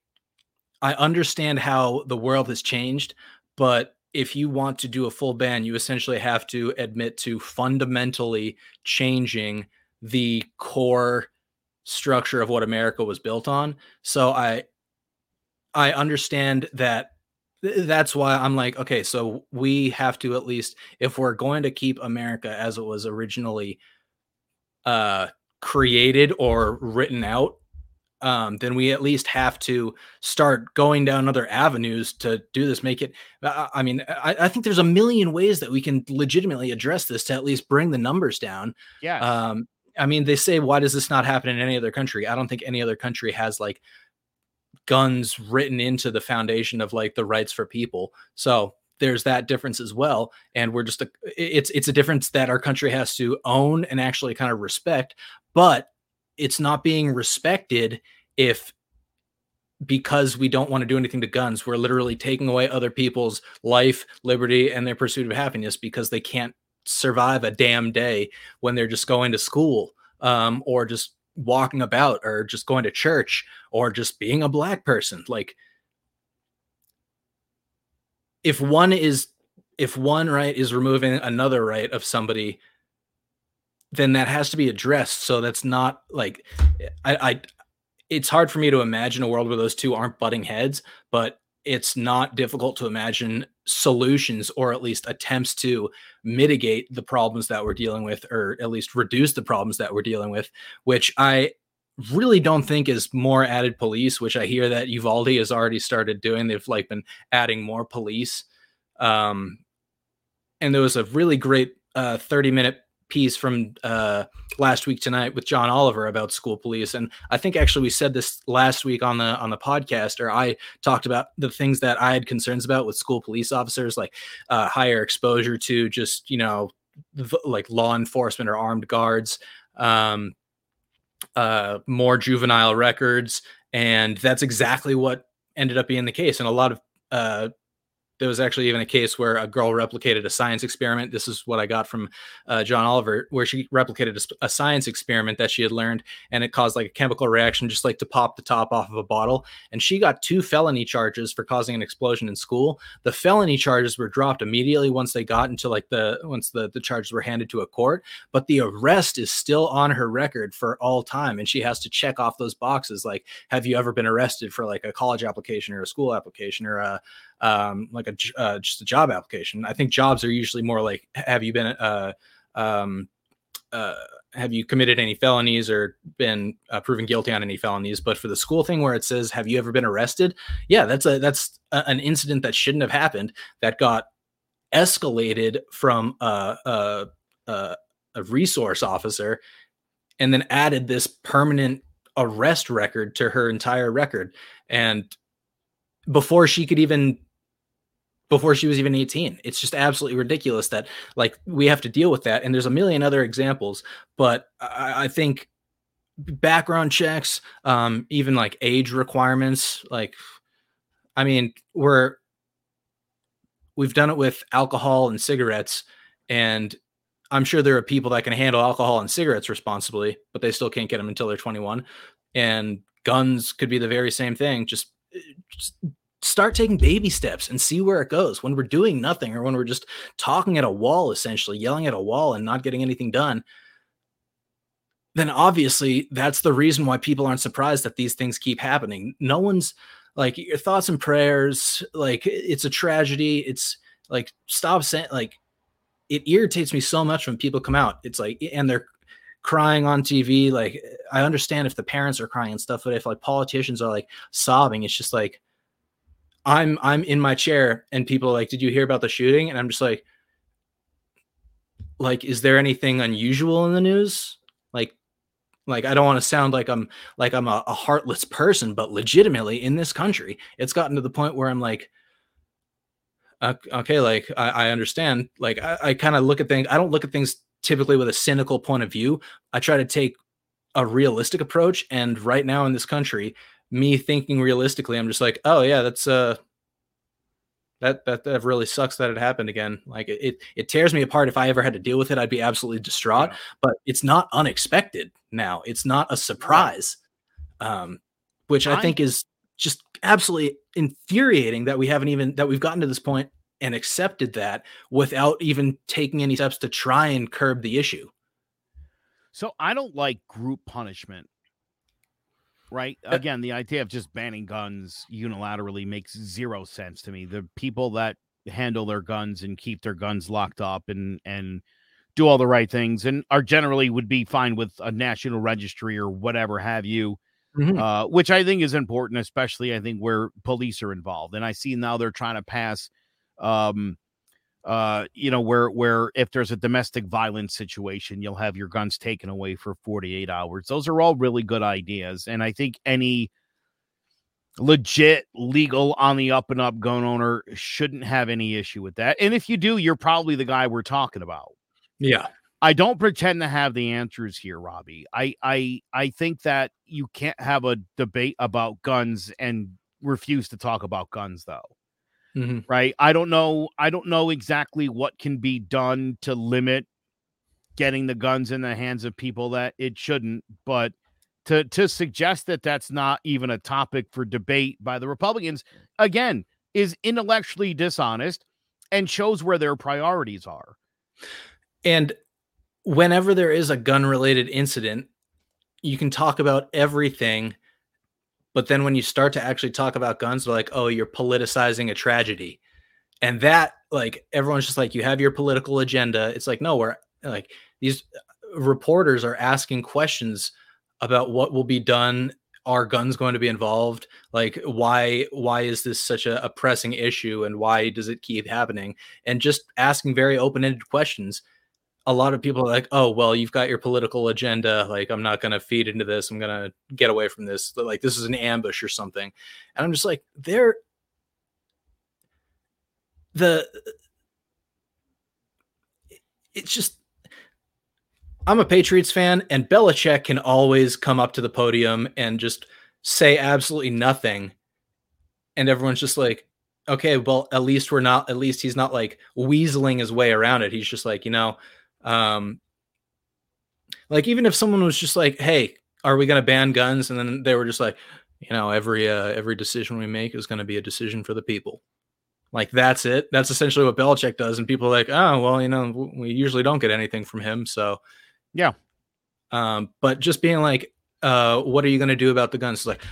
I understand how the world has changed, but if you want to do a full ban, you essentially have to admit to fundamentally changing the core structure of what America was built on. So I I understand that that's why I'm like, okay, so we have to at least if we're going to keep America as it was originally uh created or written out um, then we at least have to start going down other avenues to do this. Make it. I, I mean, I, I think there's a million ways that we can legitimately address this to at least bring the numbers down. Yeah. Um, I mean, they say, why does this not happen in any other country? I don't think any other country has like guns written into the foundation of like the rights for people. So there's that difference as well and we're just a, it's it's a difference that our country has to own and actually kind of respect but it's not being respected if because we don't want to do anything to guns we're literally taking away other people's life liberty and their pursuit of happiness because they can't survive a damn day when they're just going to school um, or just walking about or just going to church or just being a black person. Like if one is if one right is removing another right of somebody then that has to be addressed. So that's not like I, I it's hard for me to imagine a world where those two aren't butting heads but it's not difficult to imagine solutions or at least attempts to mitigate the problems that we're dealing with or at least reduce the problems that we're dealing with which i really don't think is more added police which i hear that uvalde has already started doing. They've like been adding more police. Um and there was a really great uh 30 minute piece from uh last week tonight with John Oliver about school police. And I think actually we said this last week on the on the podcast or I talked about the things that I had concerns about with school police officers like uh higher exposure to just you know v- like law enforcement or armed guards um uh more juvenile records. And that's exactly what ended up being the case. And a lot of uh there was actually even a case where a girl replicated a science experiment. This is what I got from uh, John Oliver, where she replicated a, a, science experiment that she had learned, and it caused like a chemical reaction, just like to pop the top off of a bottle. And she got two felony charges for causing an explosion in school. The felony charges were dropped immediately once they got into like the once the the charges were handed to a court, but the arrest is still on her record for all time, and she has to check off those boxes like, have you ever been arrested for like a college application or a school application or a um, like a uh, just a job application. I think jobs are usually more like, have you been uh, um, uh, have you committed any felonies or been uh, proven guilty on any felonies? But for the school thing where it says, have you ever been arrested? Yeah, that's a that's a, an incident that shouldn't have happened that got escalated from a, a, a, a resource officer and then added this permanent arrest record to her entire record and before she could even before she was even 18 it's just absolutely ridiculous that like we have to deal with that and there's a million other examples but i, I think background checks um even like age requirements like i mean we're we've done it with alcohol and cigarettes and i'm sure there are people that can handle alcohol and cigarettes responsibly but they still can't get them until they're 21 and guns could be the very same thing just, just start taking baby steps and see where it goes. When we're doing nothing or when we're just talking at a wall, essentially yelling at a wall and not getting anything done, then obviously that's the reason why people aren't surprised that these things keep happening. No one's like your thoughts and prayers, like it's a tragedy. It's like stop saying like it irritates me so much when people come out. It's like and they're crying on TV. Like I understand if the parents are crying and stuff, but if like politicians are like sobbing, it's just like I'm I'm in my chair and people are like, "Did you hear about the shooting?" And I'm just like, like, is there anything unusual in the news? Like, like I don't want to sound like I'm like I'm a, a heartless person, but legitimately in this country, it's gotten to the point where I'm like, okay, like I, I understand. Like I, I kind of look at things. I don't look at things typically with a cynical point of view. I try to take a realistic approach. And right now in this country, me thinking realistically, I'm just like, oh yeah, that's uh that that that really sucks that it happened again. Like it it, it tears me apart. If I ever had to deal with it, I'd be absolutely distraught. Yeah. But it's not unexpected now. It's not a surprise. Um, which I, I think is just absolutely infuriating that we haven't even that we've gotten to this point and accepted that without even taking any steps to try and curb the issue. So I don't like group punishment. Right? Again, the idea of just banning guns unilaterally makes zero sense to me. The people that handle their guns and keep their guns locked up and and do all the right things and are generally would be fine with a national registry or whatever have you mm-hmm. uh, which i think is important especially i think where police are involved and i see now they're trying to pass um uh you know where where if there's a domestic violence situation you'll have your guns taken away for 48 hours. Those are all really good ideas and i think any legit legal on the up and up gun owner shouldn't have any issue with that and if you do you're probably the guy we're talking about. Yeah. I don't pretend to have the answers here robbie. I i i think that you can't have a debate about guns and refuse to talk about guns though mm-hmm. right? I don't know. I don't know exactly what can be done to limit getting the guns in the hands of people that it shouldn't, but to to suggest that that's not even a topic for debate by the Republicans again is intellectually dishonest and shows where their priorities are. And whenever there is a gun related incident, you can talk about everything but then when you start to actually talk about guns, they're like, oh, you're politicizing a tragedy. And that, like, everyone's just like, you have your political agenda. It's like, no, we're like, these uh, reporters are asking questions about what will be done are guns going to be involved like why why is this such a, a, pressing issue and why does it keep happening and just asking very open-ended questions a lot of people are like, oh, well, you've got your political agenda. Like, I'm not going to feed into this. I'm going to get away from this. Like, this is an ambush or something. And I'm just like, they're the, it's just, I'm a Patriots fan, and Belichick can always come up to the podium and just say absolutely nothing. And everyone's just like, okay, well, at least we're not, at least he's not like weaseling his way around it. He's just like, you know, um, like even if someone was just like, "Hey, are we going to ban guns?" and then they were just like, you know, every uh, every decision we make is going to be a decision for the people. Like that's it. That's essentially what Belichick does, and people are like, "Oh, well, you know, we usually don't get anything from him." So, yeah. Um, but just being like, uh, "What are you going to do about the guns?" It's like,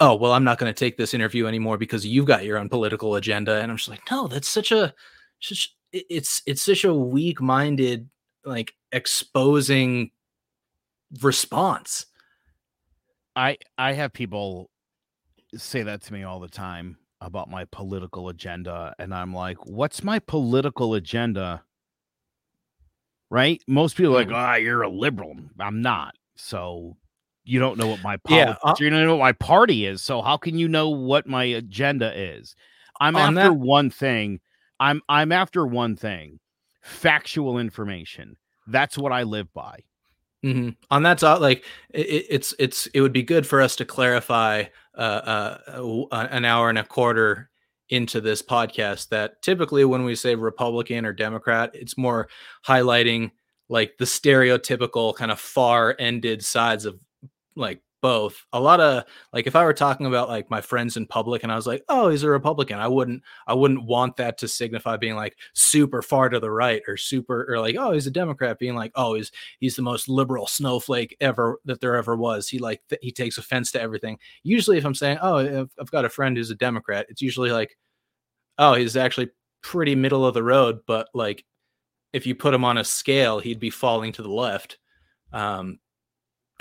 oh well i'm not going to take this interview anymore because you've got your own political agenda and i'm just like no that's such a such, it's it's such a weak-minded like exposing response. I I have people say that to me all the time about my political agenda and I'm like, "What's my political agenda?" Right? Most people are like, "Ah, oh, you're a liberal." I'm not. So you don't know what my politics, yeah, uh, you don't know what my party is. So how can you know what my agenda is? I'm after that- one thing. I'm I'm after one thing factual information. That's what I live by. Mm-hmm. On that thought, like it, it's it's it would be good for us to clarify uh, uh, an hour and a quarter into this podcast that typically when we say Republican or Democrat, it's more highlighting like the stereotypical kind of far ended sides of like both. A lot of like if I were talking about like my friends in public and I was like, "Oh, he's a Republican." I wouldn't I wouldn't want that to signify being like super far to the right or super or like, "Oh, he's a Democrat," being like, "Oh, he's he's the most liberal snowflake ever that there ever was." He like th- he takes offense to everything. Usually if I'm saying, "Oh, I've, got a friend who's a Democrat," it's usually like, "Oh, he's actually pretty middle of the road, but like if you put him on a scale, he'd be falling to the left." Um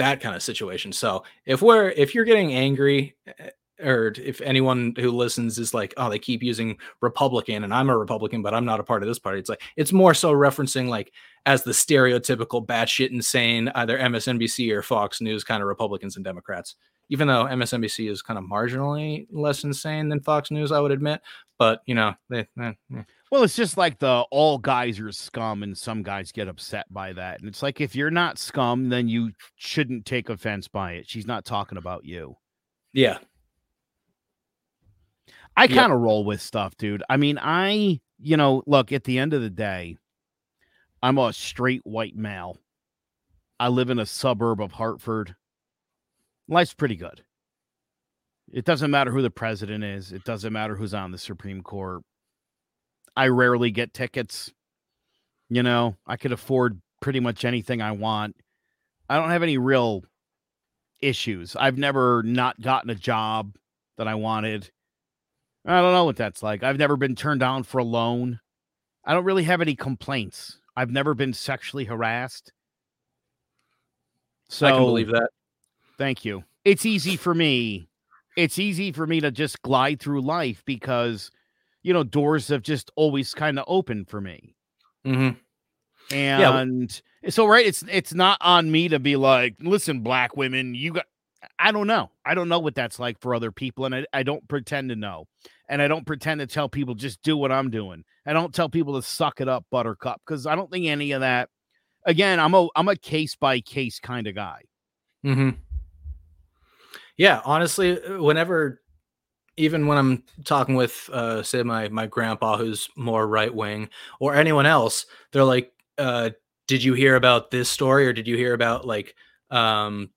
that kind of situation. So if we're if you're getting angry eh, or if anyone who listens is like, oh, they keep using Republican and I'm a Republican, but I'm not a part of this party. It's like it's more so referencing like as the stereotypical batshit insane, either MSNBC or Fox News kind of Republicans and Democrats. Even though MSNBC is kind of marginally less insane than Fox News, I would admit. But you know, they, eh, eh. Well, it's just like the all guys are scum, and some guys get upset by that. And it's like if you're not scum, then you shouldn't take offense by it. She's not talking about you. yeah, I kind of roll with stuff, dude. I mean, I, you know, look, at the end of the day, I'm a straight white male. I live in a suburb of Hartford. Life's pretty good. It doesn't matter who the president is, it doesn't matter who's on the Supreme Court. I rarely get tickets. You know, I could afford pretty much anything I want. I don't have any real issues. I've never not gotten a job that I wanted. I don't know what that's like. I've never been turned down for a loan. I don't really have any complaints. I've never been sexually harassed. So I can believe that. Thank you. It's easy for me. It's easy for me to just glide through life because, you know, doors have just always kind of opened for me. Mm-hmm. And so right, it's it's not on me to be like, listen, black women, you got I don't know. I don't know what that's like for other people, and I, I don't pretend to know. And I don't pretend to tell people just do what I'm doing. I don't tell people to suck it up, buttercup, because I don't think any of that again, I'm a I'm a case by case kind of guy. Mm-hmm. Yeah, honestly, whenever, even when I'm talking with, uh, say my my grandpa who's more right wing or anyone else, they're like, uh, "Did you hear about this story, or did you hear about like, um,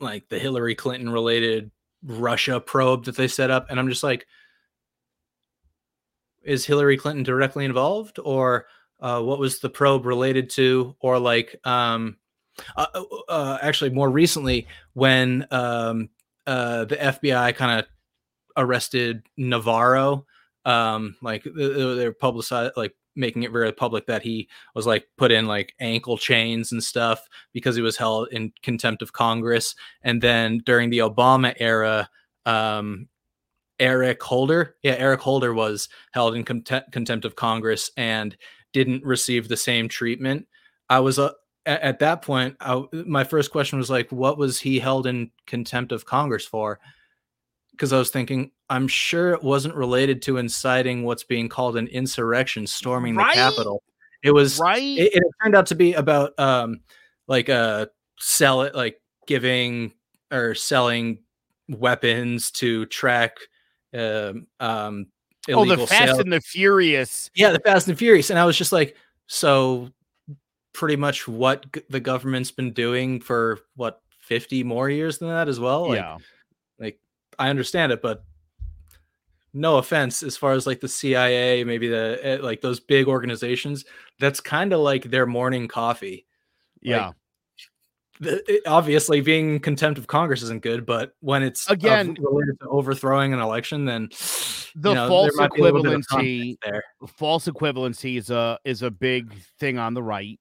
like the Hillary Clinton related Russia probe that they set up?" And I'm just like, "Is Hillary Clinton directly involved, or uh, what was the probe related to, or like?" Um, uh, uh, uh, actually more recently when um, uh, the FBI kind of arrested Navarro, um, like th- th- they're publicized, like making it very public that he was like put in like ankle chains and stuff because he was held in contempt of Congress. And then during the Obama era, um, Eric Holder, yeah, Eric Holder was held in contempt, contempt of Congress and didn't receive the same treatment. I was uh, at, at that point, I, my first question was like, what was he held in contempt of Congress for? Because I was thinking, I'm sure it wasn't related to inciting what's being called an insurrection, storming Right? the Capitol. It was Right? It, it turned out to be about um, like uh, sell it, like giving or selling weapons to track um, um, Oh, the Fast sale- and the Furious. yeah, the Fast and Furious, and I was just like, so pretty much what g- the government's been doing for what 50 more years than that as well. Like, yeah. I understand it, but no offense, as far as like the CIA, maybe the eh, like those big organizations, that's kind of like their morning coffee. Yeah. Like, the- it- obviously, being contempt of Congress isn't good, but when it's Again- related to overthrowing an election, then the you know, false there might be a little bit of equivalency there. false equivalency is a is a big thing on the right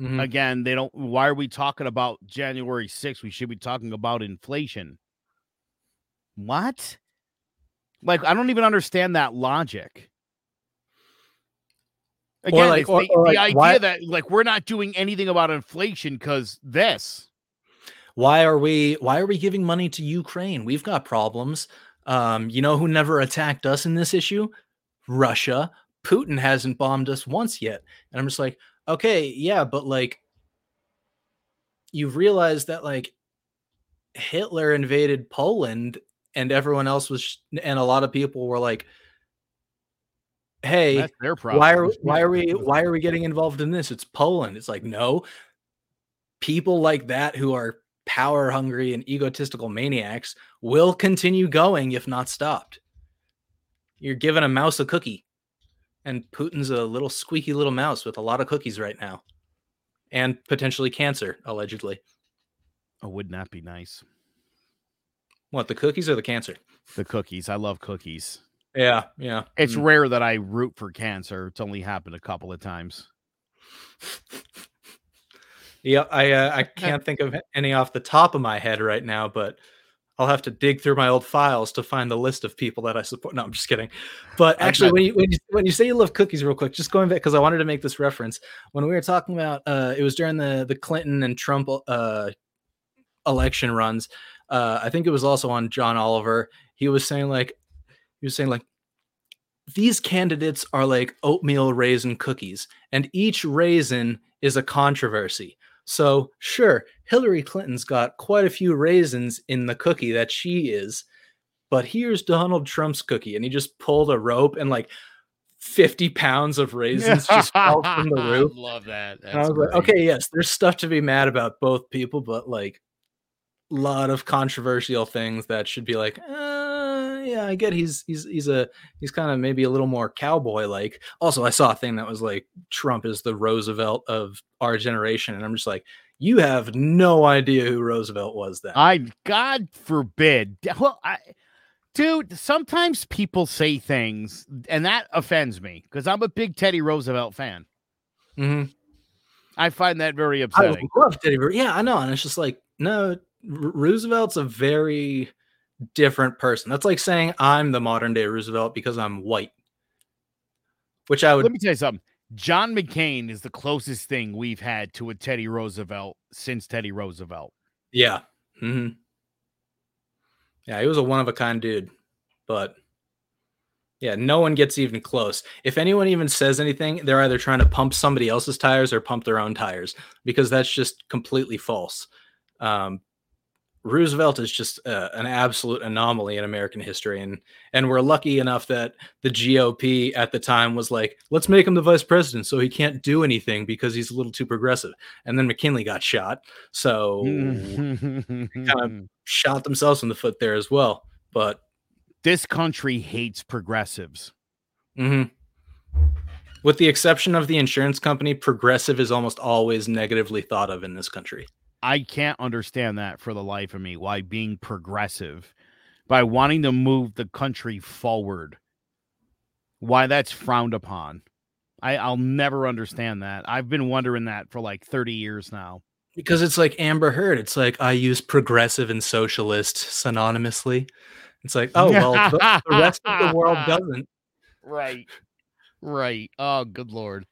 Mhm. again they don't why are we talking about january 6th we should be talking about inflation what like i don't even understand that logic again like- or- the, or the like, idea why- that like we're not doing anything about inflation because this why are we why are we giving money to Ukraine? We've got problems. Um, you know who never attacked us in this issue? Russia. Putin hasn't bombed us once yet. And I'm just like, okay, yeah, but like you realize that like Hitler invaded Poland and everyone else was and a lot of people were like hey why are why are we why are we getting involved in this? It's Poland. It's like no. People like that who are power hungry and egotistical maniacs will continue going if not stopped. You're giving a mouse a cookie, and Putin's a little squeaky little mouse with a lot of cookies right now, and potentially cancer, allegedly. Oh, wouldn't that be nice? What, the cookies or the cancer? The cookies. I love cookies. Yeah, yeah. It's Mm. rare that I root for cancer. It's only happened a couple of times. Yeah, I uh, I can't think of any off the top of my head right now, but I'll have to dig through my old files to find the list of people that I support. No, I'm just kidding. But actually, when you, when you when you say you love cookies, real quick, just going back because I wanted to make this reference when we were talking about uh, it was during the the Clinton and Trump uh, election runs. Uh, I think it was also on John Oliver. He was saying like he was saying like these candidates are like oatmeal raisin cookies, and each raisin is a controversy. So, sure, Hillary Clinton's got quite a few raisins in the cookie that she is, but here's Donald Trump's cookie, and he just pulled a rope and like 50 pounds of raisins just fell from the roof. love that. And I was like, okay, yes, there's stuff to be mad about both people, but like lot of controversial things that should be like, uh, yeah, I get he's he's he's a he's kind of maybe a little more cowboy like. Also, I saw a thing that was like Trump is the Roosevelt of our generation, and I'm just like, you have no idea who Roosevelt was then. I God forbid. Well, I dude, sometimes people say things and that offends me because I'm a big Teddy Roosevelt fan. Mhm. I find that very I upsetting. love Teddy Yeah, I know, and it's just like no, Roosevelt's a very different person. That's like saying I'm the modern day Roosevelt because I'm white. Which I would Let me tell you something. John McCain is the closest thing we've had to a Teddy Roosevelt since Teddy Roosevelt. Yeah. hmm Yeah, he was a one of a kind dude, but yeah, no one gets even close. If anyone even says anything, they're either trying to pump somebody else's tires or pump their own tires because that's just completely false. Um, Roosevelt is just uh, an absolute anomaly in American history, and and we're lucky enough that the GOP at the time was like, let's make him the vice president so he can't do anything because he's a little too progressive. And then McKinley got shot, so kind of shot themselves in the foot there as well. But this country hates progressives. mhm. with the exception of the insurance company, progressive is almost always negatively thought of in this country. I can't understand that for the life of me. Why being progressive, by wanting to move the country forward, why that's frowned upon. I, I'll never understand that. I've been wondering that for like 30 years now. Because it's like Amber Heard. It's like I use progressive and socialist synonymously. It's like, oh well, the, the rest of the world doesn't. Right. Right. Oh, good lord.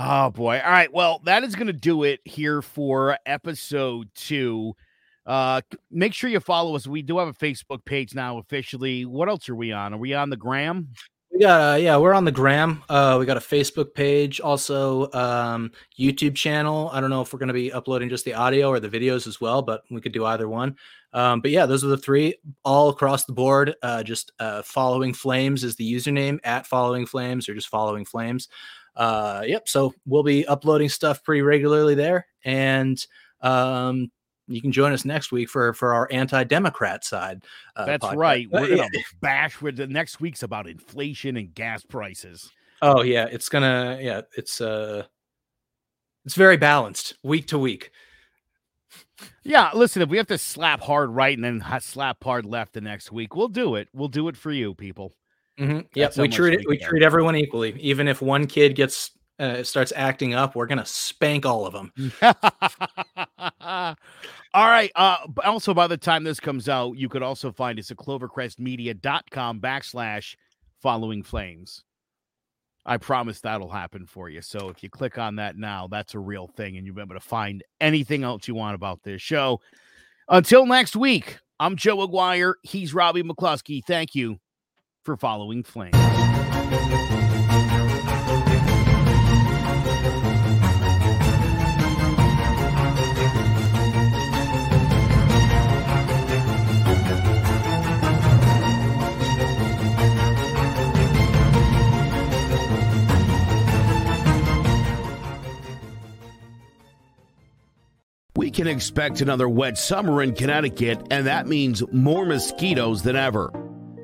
Oh boy. All right. Well, that is going to do it here for episode two. Uh, make sure you follow us. We do have a Facebook page now officially. What else are we on? Are we on the gram? Got uh, yeah, we're on the gram. Uh, we got a Facebook page, also um, YouTube channel. I don't know if we're going to be uploading just the audio or the videos as well, but we could do either one. Um, but yeah, those are the three all across the board. Uh, just uh, following flames is the username at following flames or just following flames. Uh, yep. So we'll be uploading stuff pretty regularly there, and um, you can join us next week for for our anti-democrat side. Uh, That's podcast. right. We're gonna bash with the next week's about inflation and gas prices. Oh yeah, it's gonna yeah, it's uh it's very balanced week to week. Yeah, listen, if we have to slap hard right and then slap hard left the next week, we'll do it. We'll do it for you, people. Mhm. Yep, we treat we it, we care. treat everyone equally. Even if one kid gets uh, starts acting up, we're gonna spank all of them. All right. Uh, also, by the time this comes out, you could also find us at clovercrestmedia.com backslash following flames. I promise that'll happen for you. So if you click on that now, that's a real thing, and you'll be able to find anything else you want about this show. Until next week, I'm Joe Aguirre. He's Robbie McCluskey. Thank you for following Flames. We we can expect another wet summer in Connecticut, and that means more mosquitoes than ever.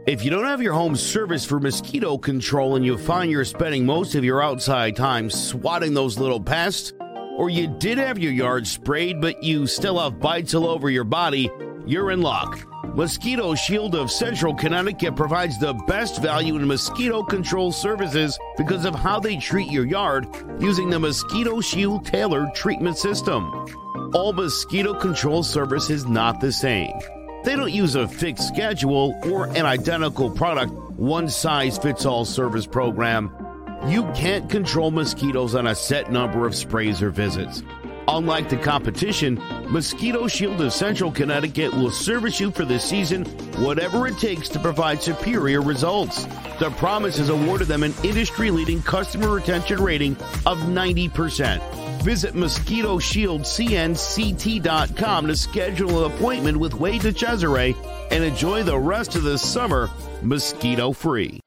If you don't have your home serviced for mosquito control and you find you're spending most of your outside time swatting those little pests, or you did have your yard sprayed but you still have bites all over your body, you're in luck. Mosquito Shield of Central Connecticut provides the best value in mosquito control services because of how they treat your yard using the Mosquito Shield tailored treatment system. All mosquito control service is not the same. They don't use a fixed schedule or an identical product, one size fits all service program. You can't control mosquitoes on a set number of sprays or visits. Unlike the competition, Mosquito Shield of Central Connecticut will service you for the season, whatever it takes to provide superior results. The promise has awarded them an industry leading customer retention rating of 90%. Visit MosquitoShieldCNCT.com to schedule an appointment with Wade DeCesare and enjoy the rest of the summer mosquito free.